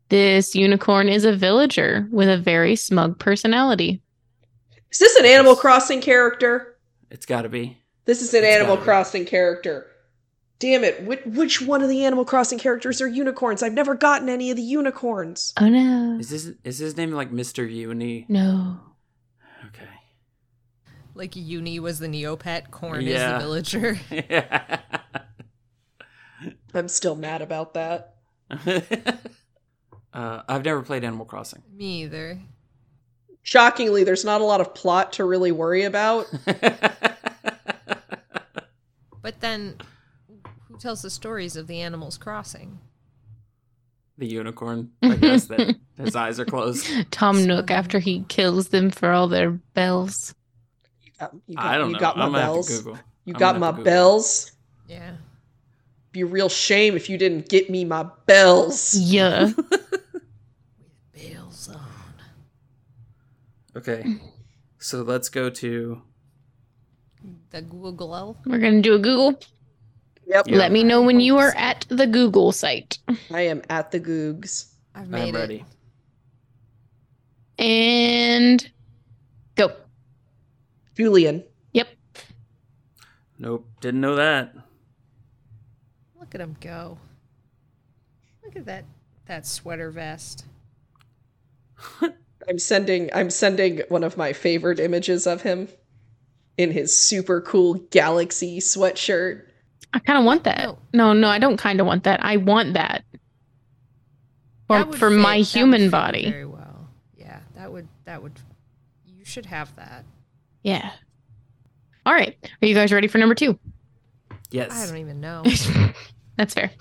This unicorn is a villager with a very smug personality.
Is this an Animal Crossing character?
It's got to be.
This is an
It's
Animal. Crossing character. Damn it. Which, which one of the Animal Crossing characters are unicorns? I've never gotten any of the unicorns.
Oh no.
Is this is his name like Mr. Uni?
No.
Okay.
Like Uni was the Neopet, Corn
Yeah.
is the villager.
Yeah.
I'm still mad about that.
uh, I've never played Animal Crossing.
Me either.
Shockingly, there's not a lot of plot to really worry about.
But then, who tells the stories of the animals crossing?
the unicorn, I guess that his eyes are closed.
Tom Nook after he kills them for all their bells.
Uh, you got, you got,
I don't
you
know.
got my
I'm
bells.
have to Google.
You
I'm
got my
have to Google.
bells.
Yeah.
Be a real shame if you didn't get me my bells.
Yeah.
With bells on.
Okay. So let's go to
The Google.
We're going to do a Google.
Yep.
Yeah.
Let me know when you are at the Google site.
I am at the Googs.
I've made
I'm
it.
ready.
And go.
Julian.
Yep.
Nope, didn't know that.
Look at him go. Look at that that sweater vest.
I'm sending I'm sending one of my favorite images of him in his super cool galaxy sweatshirt.
I kind of want that.
No.
No, no, I don't kind of want that. I want that. For,
That
for
fit-
my human body.
Very well. Yeah, that would that would. You should have that.
Yeah. All right. Are you guys ready for number two?
Yes.
I don't even know.
That's fair.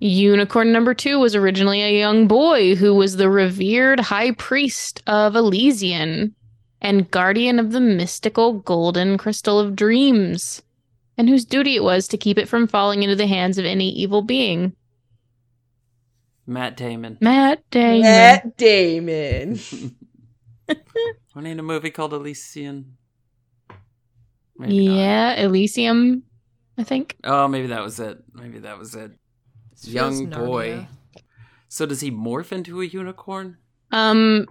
Unicorn number two was originally a young boy who was the revered high priest of Elysion and guardian of the mystical golden crystal of dreams, and whose duty it was to keep it from falling into the hands of any evil being.
Matt Damon.
Matt Damon.
Matt Damon.
What ain't a movie called Elysian? Maybe not.
yeah, Elysium, I think.
Oh, maybe that was it. Maybe that was it.
This feels
Young
Narnia.
boy. So does he morph into a unicorn?
Um,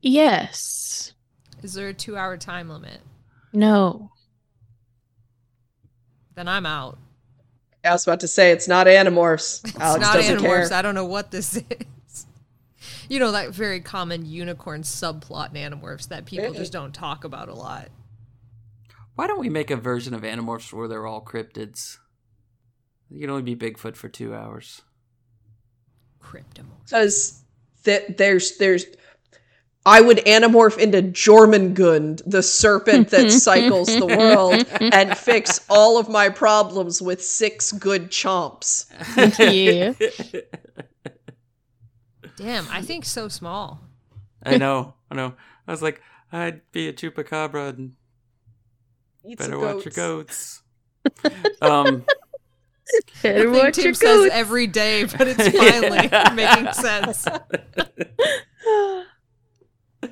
yes.
Is there a two-hour time limit?
No.
Then I'm out.
I was about to say it's not Animorphs.
It's
Alex
not
doesn't
Animorphs.
care.
I don't know what this is. You know that very common unicorn subplot in Animorphs that people just don't talk about a lot.
Why don't we make a version of Animorphs where they're all cryptids? You can only be Bigfoot for two hours.
Cryptomorph.
Because that there's there's I would anamorph into Jormungand, the serpent that cycles the world, and fix all of my problems with six good chomps.
Yeah.
Damn, I think so small.
I know, I know. I was like, I'd be a chupacabra and
Eat
better
some
watch your
goats.
goats. um,
Better
I think
watch
Tim
your
says
goats.
every day, but it's finally making sense.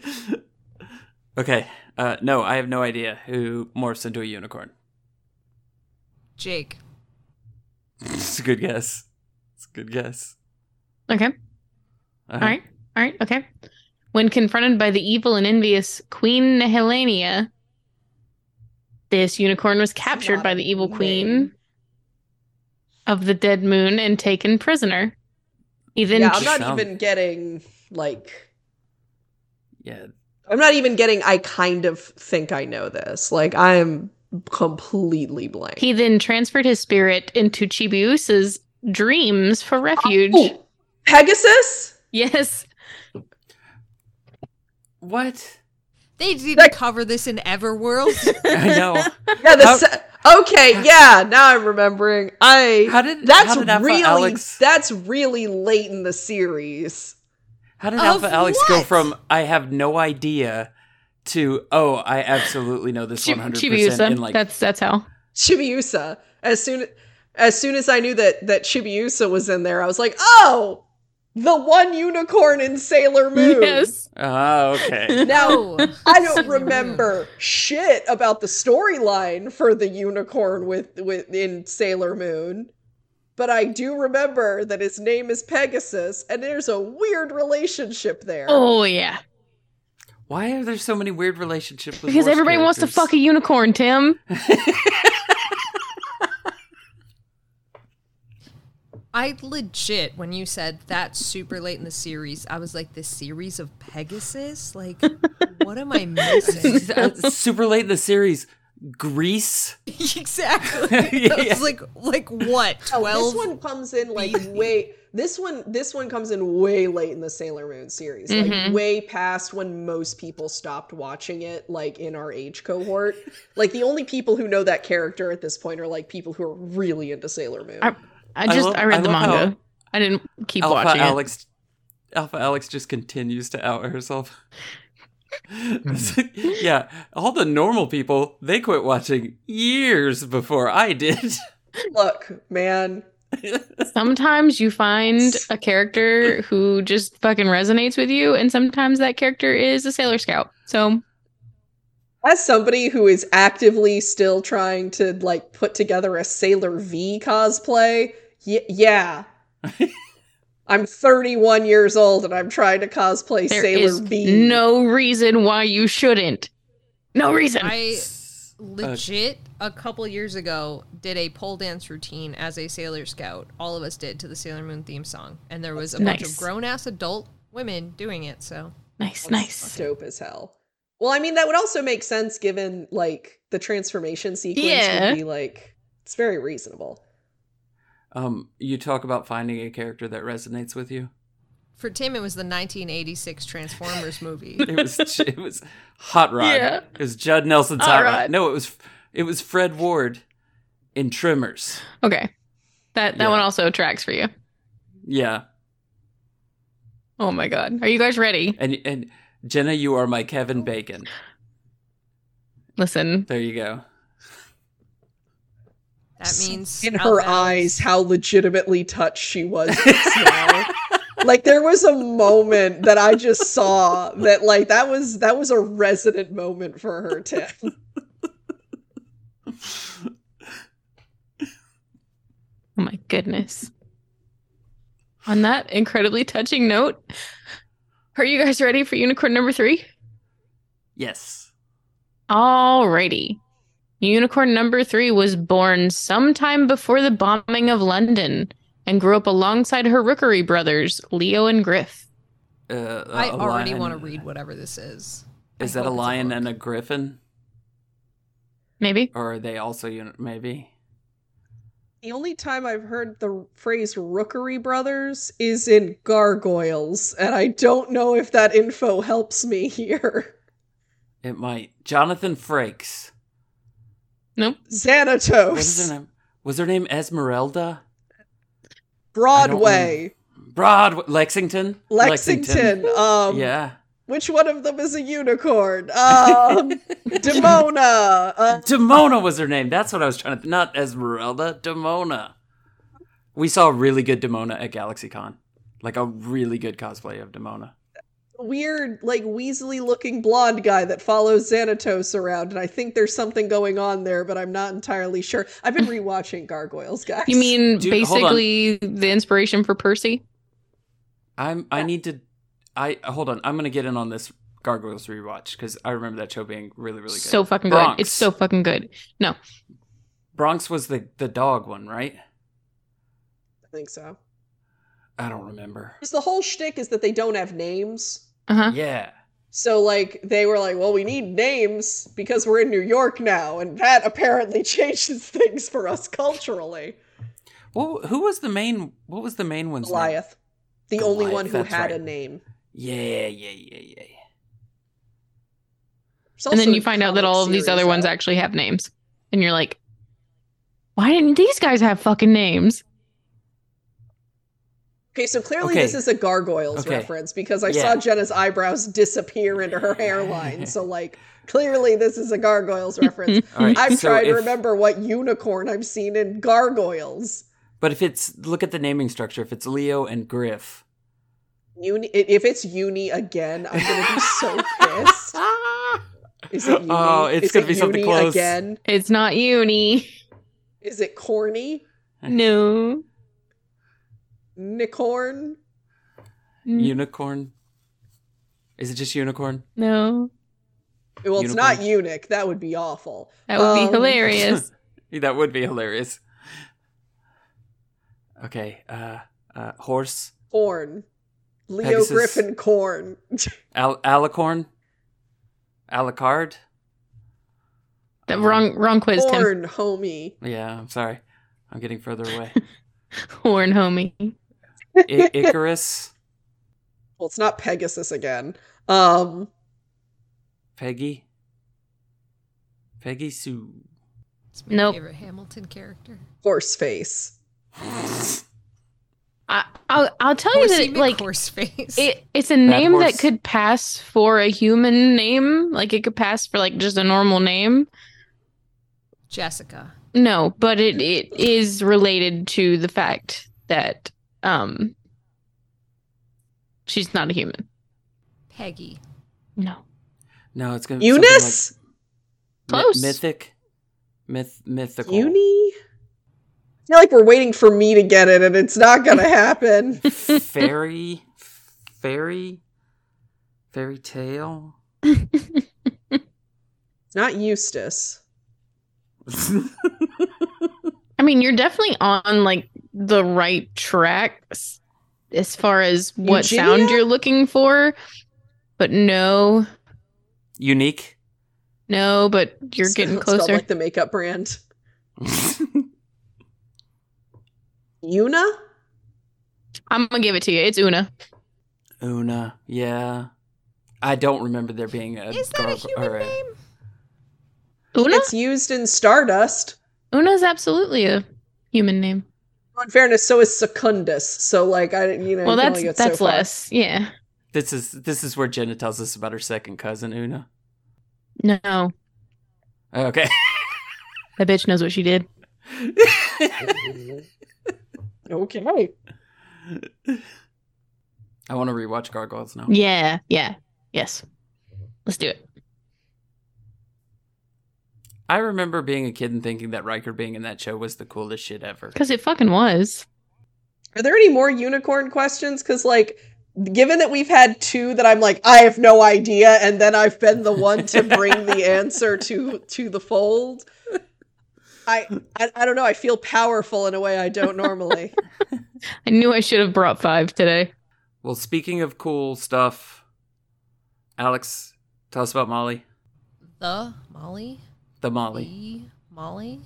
okay. Uh, no, I have no idea who morphs into a unicorn.
Jake.
It's a good guess. It's a good guess.
Okay.
Uh-huh.
All right. All right. Okay. When confronted by the evil and envious Queen Helenia, this unicorn was captured by the evil
name.
queen of the dead moon and taken prisoner. He then
yeah, I'm not
Sound-
even getting like
Yeah.
I'm not even getting I kind of think I know this. Like I'm completely blank.
he then transferred his spirit into Chibiusa's dreams for refuge.
Oh, Pegasus?
Yes.
What?
They didn't
Like-
cover this in Everworld.
I know.
Yeah, the
How-
se- Okay, yeah, now I'm remembering. I
How did
That's
how did Alpha
really
Alex
that's really late in the series.
How did
Of
Alpha Alex go from I have no idea to oh I absolutely know this
Chi-
one hundred percent
Chibiusa.
in like
that's that's how.
Chibiusa. As soon as soon as I knew that that Chibiusa was in there, I was like, "Oh, the one unicorn in Sailor Moon."
Yes.
oh okay
Now I don't remember shit about the storyline for the unicorn with with in Sailor Moon. But I do remember that his name is Pegasus, and there's a weird relationship there.
Oh yeah.
why are there so many weird relationships with
Because
horse
everybody wants to fuck a unicorn, Tim.
I legit, when you said that super late in the series, I was like, this series of Pegasus? Like, what am I missing?
Super late in the series Grease
exactly.
Yeah,
I
yeah.
was like, like what?
Oh,
Twelve?
this one comes in like
BC.
way. This one, this one comes in way late in the Sailor Moon series, like
Mhm.
way past when most people stopped watching it. Like in our age cohort, like the only people who know that character at this point are like people who are really into Sailor Moon.
I- I just
love-
I, read
I
the
love how
manga. I didn't keep
Alpha
watching it.
Alpha Alex just continues to out herself. Mm-hmm. It's like, yeah, all the normal people they quit watching years before I did.
Look, man,
Sometimes you find a character who just fucking resonates with you, and sometimes that character is a Sailor Scout. So
as somebody who is actively still trying to like put together a Sailor V cosplay, y- yeah. I'm 31 years old and I'm trying to cosplay
there
Sailor
is
V.
no reason why you shouldn't. No reason.
I legit a couple years ago did a pole dance routine as a Sailor Scout. All of us did to the Sailor Moon theme song, and there was a bunch of grown ass adult women doing it. So
nice,
That's
nice.
dope as hell. Well, I mean, that would also make sense given like the transformation sequence
Yeah.
would be like it's very reasonable.
Um, you talk about finding a character that resonates with you.
for Tim, it was the 1986 Transformers movie.
It was it was Hot Rod.
Yeah.
It was Judd Nelson's
Hot
Hot, Rod.
Rod.
No, it was it was Fred Ward in Tremors.
Okay. That that
Yeah.
one also tracks for you.
Yeah,
Oh my god. Are you guys ready?
and and Jenna, you are my Kevin Bacon.
Listen.
There you go.
That means
in her
Alex-
eyes how legitimately touched she was like there was a moment that I just saw that like that was that was a resonant moment for her Tim.
Oh my goodness. On that incredibly touching note, are you guys ready for unicorn number three?
Yes.
Alrighty. Unicorn number three was born sometime before the bombing of London and grew up alongside her rookery brothers, Leo and Griff.
Uh,
I
a
already want to read whatever this is.
Is
I
that a lion
book.
and a griffin,
Maybe.
or are they also uni- maybe?
The only time I've heard the phrase Rookery Brothers is in Gargoyles, and I don't know if that info helps me here.
It might. Jonathan Frakes.
Nope.
Xanatos.
What is her name? Was her name Esmeralda?
Broadway.
Broad Lexington.
Lexington. Um
yeah.
which one of them is a unicorn? Um Demona. Uh,
Demona was her name. That's what I was trying to. Not Esmeralda. Demona. We saw a really good Demona at GalaxyCon. Like a really good cosplay of Demona.
Weird, like Weasley looking blonde guy that follows Xanatos around, and I think there's something going on there, but I'm not entirely sure. I've been rewatching Gargoyles, guys.
You mean
Dude,
basically the inspiration for Percy?
I'm. I need to. I hold on. I'm gonna get in on this Gargoyles rewatch because I remember that show being really, really good.
So fucking
Bronx.
good. It's so fucking good. No.
Bronx was the the dog one, right?
I think so.
I don't remember.
Because the whole shtick is that they don't have names.
Uh-huh.
Yeah.
So like they were like, well, we need names because we're in New York now, and that apparently changes things for us culturally.
Well, who was the main? What was the main one's name?
Goliath, the only one who had
right.
a name.
Yeah, yeah, yeah, yeah.
There's
And then you find out that all of these
series
other ones
out.
actually have names. And you're like, why didn't these guys have fucking names?
Okay, so clearly
Okay.
this is a gargoyles
Okay.
reference because I
Yeah.
saw Jenna's eyebrows disappear into her hairline. So like clearly this is a gargoyles reference.
All right.
I'm
so
trying to remember what unicorn I've seen in gargoyles.
But if it's look at the naming structure. If it's Leo and Griff.
Uni if it's uni again, I'm gonna be so pissed. Is it uni?
Oh, it's
Is
gonna
it
be something
uni
close.
again.
It's not uni.
Is it corny?
No.
Nicorn?
Unicorn. Is it just unicorn?
No.
Well, it's not
Unicorn.
eunuch. That would be awful.
That would be
Um,
hilarious.
that would be hilarious. Okay. Uh. Uh. Horse.
Horn. Leo
Pegasus.
Griffin corn.
Al- alicorn. Alucard.
That
Um,
wrong wrong quiz, Tim.
corn, homie.
Yeah. I'm sorry. I'm getting further away.
Horn homie.
I- Icarus.
Well, it's not Pegasus again. Um,
Peggy. Peggy Sue.
It's my
Nope.
favorite Hamilton character.
Horseface.
I, I'll I'll tell you
Horsey
that like
McHorseface.
it, it's a name
horse.
that could pass for a human name. Like it could pass for like just a normal name.
Jessica.
No, but it, it is related to the fact that um she's not a human.
Peggy.
No.
No, it's gonna be
Eunice?
like mi-
Close.
mythic, myth, mythical.
Uni? I feel like we're waiting for me to get it, and it's not gonna happen.
fairy, fairy, fairy tale.
it's not Eustace.
I mean, you're definitely on like the right track s- as far as what sound you're looking for. But no,
Unique.
no, but you're
It's
getting
spelled
closer.
like the makeup brand. Una?
I'm gonna give it to you. It's Una.
Una. Yeah. I don't remember there being a.
Is that a human
or a-
name?
Una?
It's used in Stardust.
Una's absolutely a human name.
In fairness, so is Secundus. So, like, I didn't, you know,
well,
you
that's
so
that's
far.
less. Yeah.
This is this is where Jenna tells us about her second cousin Una.
No, oh,
Okay.
that bitch knows what she did.
Okay.
I want to rewatch Gargoyles now.
Yeah, yeah, yes. Let's do it.
I remember being a kid and thinking that Riker being in that show was the coolest shit ever.
Because it fucking was.
Are there any more unicorn questions? Because, like, given that we've had two that I'm like, I have no idea, and then I've been the one to bring the answer to to the fold. I, I I don't know. I feel powerful in a way I don't normally.
I knew I should have brought five today.
Well, speaking of cool stuff, Alex, tell us about Molly.
The Molly.
The Molly.
Molly.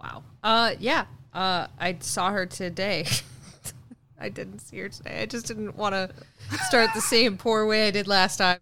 Wow. Uh yeah. Uh I saw her today. I didn't see her today. I just didn't want to start the same poor way I did last time.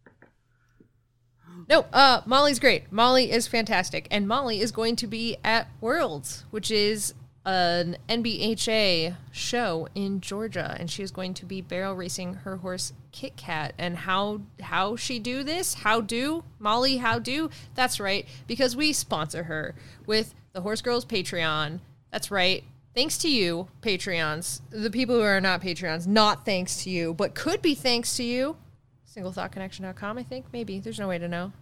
No, uh Molly's great. Molly is fantastic. And Molly is going to be at Worlds, which is an NBHA show in Georgia, and she is going to be barrel racing her horse Kit Kat. And how how she do this? How do Molly? How do? That's right, because we sponsor her with the Horse Girls Patreon. That's right. Thanks to you, Patreons, the people who are not Patreons, not thanks to you, but could be thanks to you. singlethotconnection.com, I think. Maybe. There's no way to know.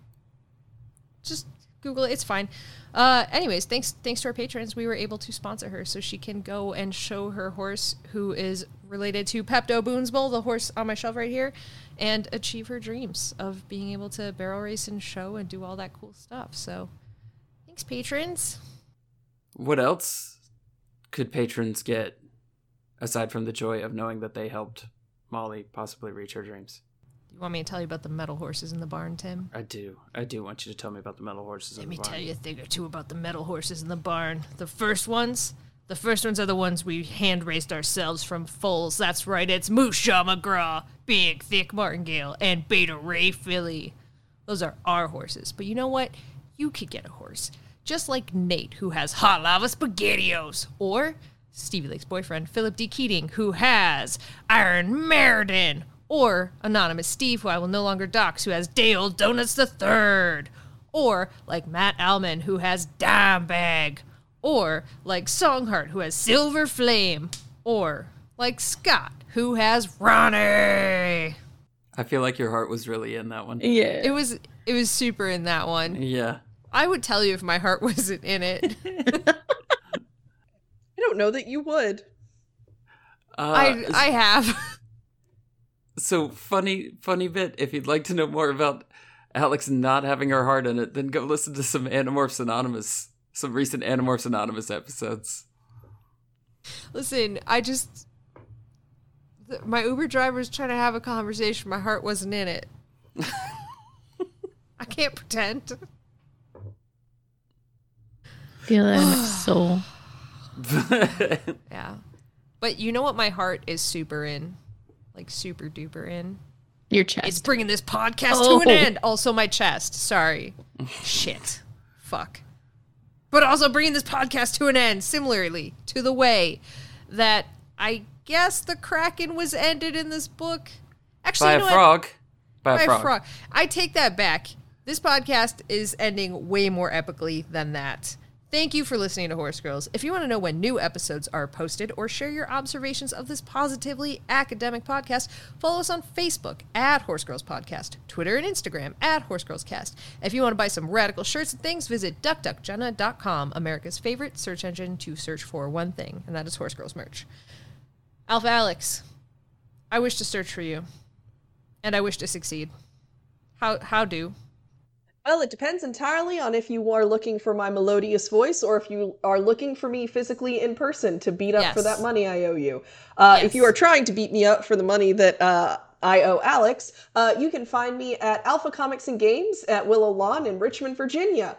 Just Google it. It's fine. Uh, anyways, thanks thanks to our patrons, we were able to sponsor her so she can go and show her horse, who is related to Peptoboonsmal, the horse on my shelf right here, and achieve her dreams of being able to barrel race and show and do all that cool stuff. So, thanks, patrons.
What else could patrons get aside from the joy of knowing that they helped Molly possibly reach her dreams?
You want me to tell you about the metal horses in the barn, Tim?
I do. I do want you to tell me about the metal horses.
Let
in
me
the barn.
tell you a thing or two about the metal horses in the barn. The first ones, the first ones are the ones we hand raised ourselves from foals. That's right, it's Shaw McGraw, Big Thick Martingale, and Beta Ray Philly. Those are our horses. But you know what? You could get a horse. Just like Nate, who has Hot Lava SpaghettiOs. Or Stevie Lake's boyfriend, Philip D. Keating, who has Iron Meriden. Or Anonymous Steve, who I will no longer dox, who has Day Old Donuts the Third. Or like Matt Alman, who has Dime Bag. Or like Songheart, who has Silver Flame. Or like Scott, who has Ronnie.
I feel like your heart was really in that one.
Yeah.
It was it was super in that one.
Yeah.
I would tell you if my heart wasn't in it.
I don't know that you would.
Uh,
I I have.
so funny, funny bit. If you'd like to know more about Alex not having her heart in it, then go listen to some Animorphs Anonymous, some recent Animorphs Anonymous episodes.
Listen, I just th- my Uber driver was trying to have a conversation. My heart wasn't in it. I can't pretend.
Feel that in my soul.
Yeah. But you know what my heart is super in? Like super duper in?
Your chest.
It's bringing this podcast
Oh.
to an oh. end. Also my chest. Sorry. Shit. Fuck. But also bringing this podcast to an end, similarly to the way that I guess the Kraken was ended in this book. Actually,
By
you
a
know what?
frog. By,
By
a
a
frog.
frog. I take that back. This podcast is ending way more epically than that. Thank you for listening to Horse Girls. If you want to know when new episodes are posted or share your observations of this positively academic podcast, follow us on Facebook at Horse Girls Podcast, Twitter and Instagram at Horse Girls Cast. If you want to buy some radical shirts and things, visit duckduckjenna.com, America's favorite search engine to search for one thing, and that is Horse Girls merch. Alpha Alex, I wish to search for you, and I wish to succeed. How how do?
Well, it depends entirely on if you are looking for my melodious voice or if you are looking for me physically in person to beat up for that money I owe you. Uh, If you are trying to beat me up for the money that uh, I owe Alex, uh, you can find me at Alpha Comics and Games at Willow Lawn in Richmond, Virginia.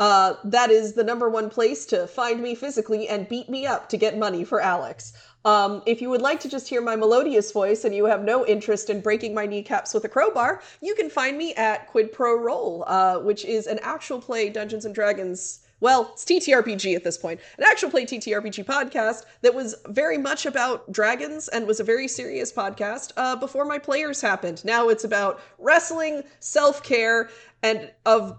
Uh, that is the number one place to find me physically and beat me up to get money for Alex. Um, if you would like to just hear my melodious voice and you have no interest in breaking my kneecaps with a crowbar, you can find me at Quid Pro Roll, uh, which is an actual play Dungeons and Dragons. Well, it's TTRPG at this point. An actual play TTRPG podcast that was very much about dragons and was a very serious podcast uh, before my players happened. Now it's about wrestling, self care, and of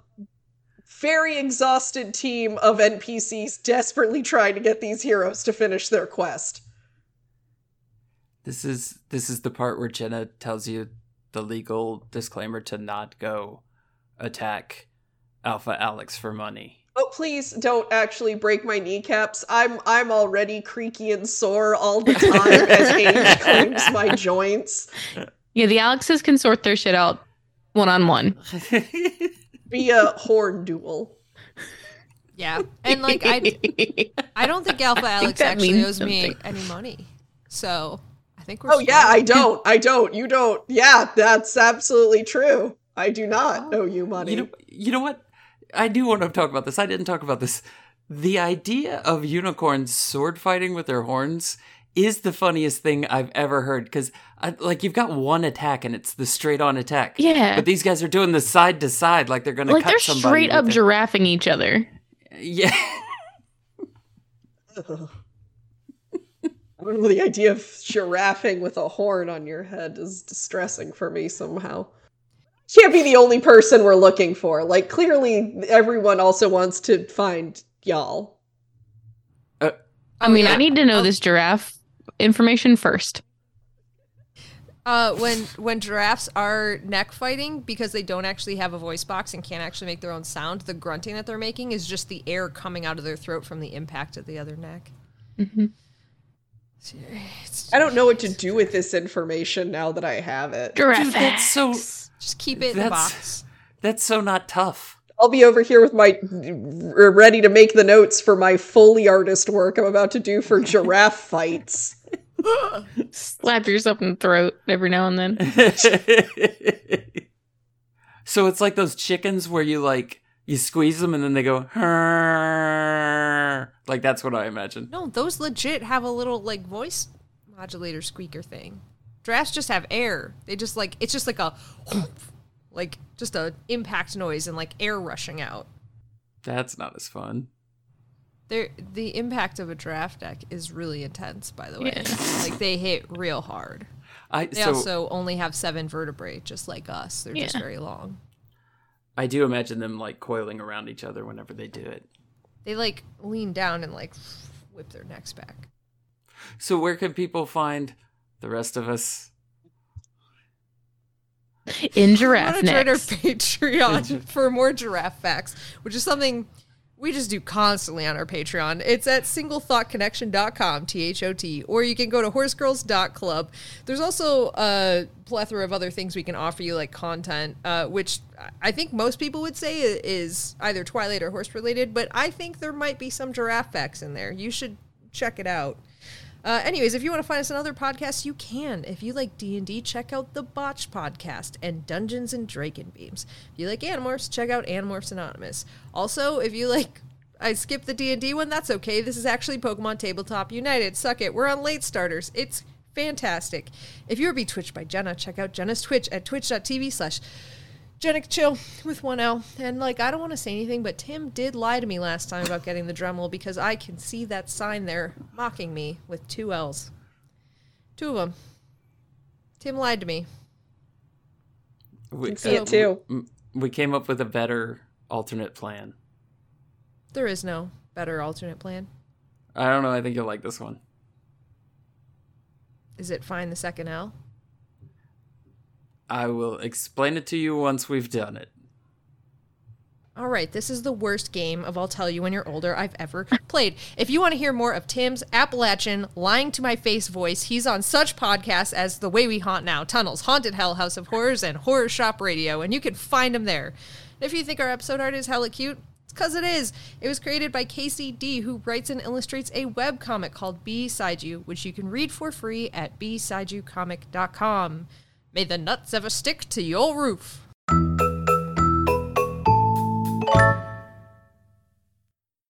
very exhausted team of NPCs desperately trying to get these heroes to finish their quest.
This is this is the part where Jenna tells you the legal disclaimer to not go attack Alpha Alex for money.
Oh, please don't actually break my kneecaps. I'm I'm already creaky and sore all the time as age claims my joints
yeah, the Alexes can sort their shit out one on one.
via horn duel.
Yeah, and like I, I don't think Alpha Alex
that
actually
means
owes me any money, so I think we're.
Oh yeah, I don't. I don't. You don't. Yeah, that's absolutely true. I do not oh. owe you money.
You know, you know what? I do want to talk about this. I didn't talk about this. The idea of unicorns sword fighting with their horns is the funniest thing I've ever heard. Because, like, you've got one attack and it's the straight on attack.
Yeah.
But these guys are doing the side to side, like they're going to
like they're straight up giraffing each other.
Yeah.
Ugh. I don't know. The idea of giraffing with a horn on your head is distressing for me somehow. Can't be the only person we're looking for. Like, clearly, everyone also wants to find y'all.
I mean,
yeah.
I need to know
Oh.
this giraffe information first.
Uh, when when giraffes are neck fighting because they don't actually have a voice box and can't actually make their own sound, the grunting that they're making is just the air coming out of their throat from the impact of the other neck.
Mhm.
It's-
I don't know what to do with this information now that I have it.
Giraffe.
Dude, that's so
just keep it in the
That's-
box.
that's so not tough.
I'll be over here with my r- ready to make the notes for my Foley artist work I'm about to do for giraffe fights.
Slap yourself in the throat every now and then.
so it's like those chickens where you like you squeeze them and then they go like that's what I imagine.
No, those legit have a little like voice modulator squeaker thing. Giraffes just have air. They just like it's just like a like just a impact noise and like air rushing out.
That's not as fun.
There, the impact of a draft deck is really intense. By the way,
Yeah.
like they hit real hard.
I
They
so
also only have seven vertebrae, just like us. They're just very long.
I do imagine them like coiling around each other whenever they do it.
They like lean down and like whip their necks back.
So where can people find the rest of us?
In
I
giraffe
want to join our
necks.
Patreon for more giraffe facts, which is something we just do constantly on our Patreon. It's at singlethotconnection.com, T H O T, or you can go to horsegirls.club. There's also a plethora of other things we can offer you, like content, uh, which I think most people would say is either Twilight or horse related, but I think there might be some giraffe facts in there. You should check it out. Uh, anyways, if you want to find us on other podcasts, you can. If you like D and D, check out the Botch podcast and Dungeons and Dragon Beams. If you like Animorphs, check out Animorphs Anonymous. Also, if you like, I skipped the D and D one. That's okay. This is actually Pokemon Tabletop United. Suck it. We're on late starters. It's fantastic. If you were be twitched by Jenna, check out Jenna's Twitch at twitch.tv slash Jenick Chill with one L. And like, I don't want to say anything, but Tim did lie to me last time about getting the Dremel because I can see that sign there mocking me with two L's. Two of them. Tim lied to me.
We,
can see it too.
m- We came up with a better alternate plan.
There is no better alternate plan.
I don't know. I think you'll like this one.
Is it find the second L?
I will explain it to you once we've done it.
All right, this is the worst game of I'll tell you when you're older I've ever played. If you want to hear more of Tim's Appalachian lying to my face voice, he's on such podcasts as The Way We Haunt Now, Tunnels, Haunted Hell, House of Horrors, and Horror Shop Radio, and you can find him there. If you think our episode art is hella cute, it's because it is. It was created by Casey D, who writes and illustrates a webcomic called Beside You, which you can read for free at besideyoucomic.com. May the nuts ever stick to your roof.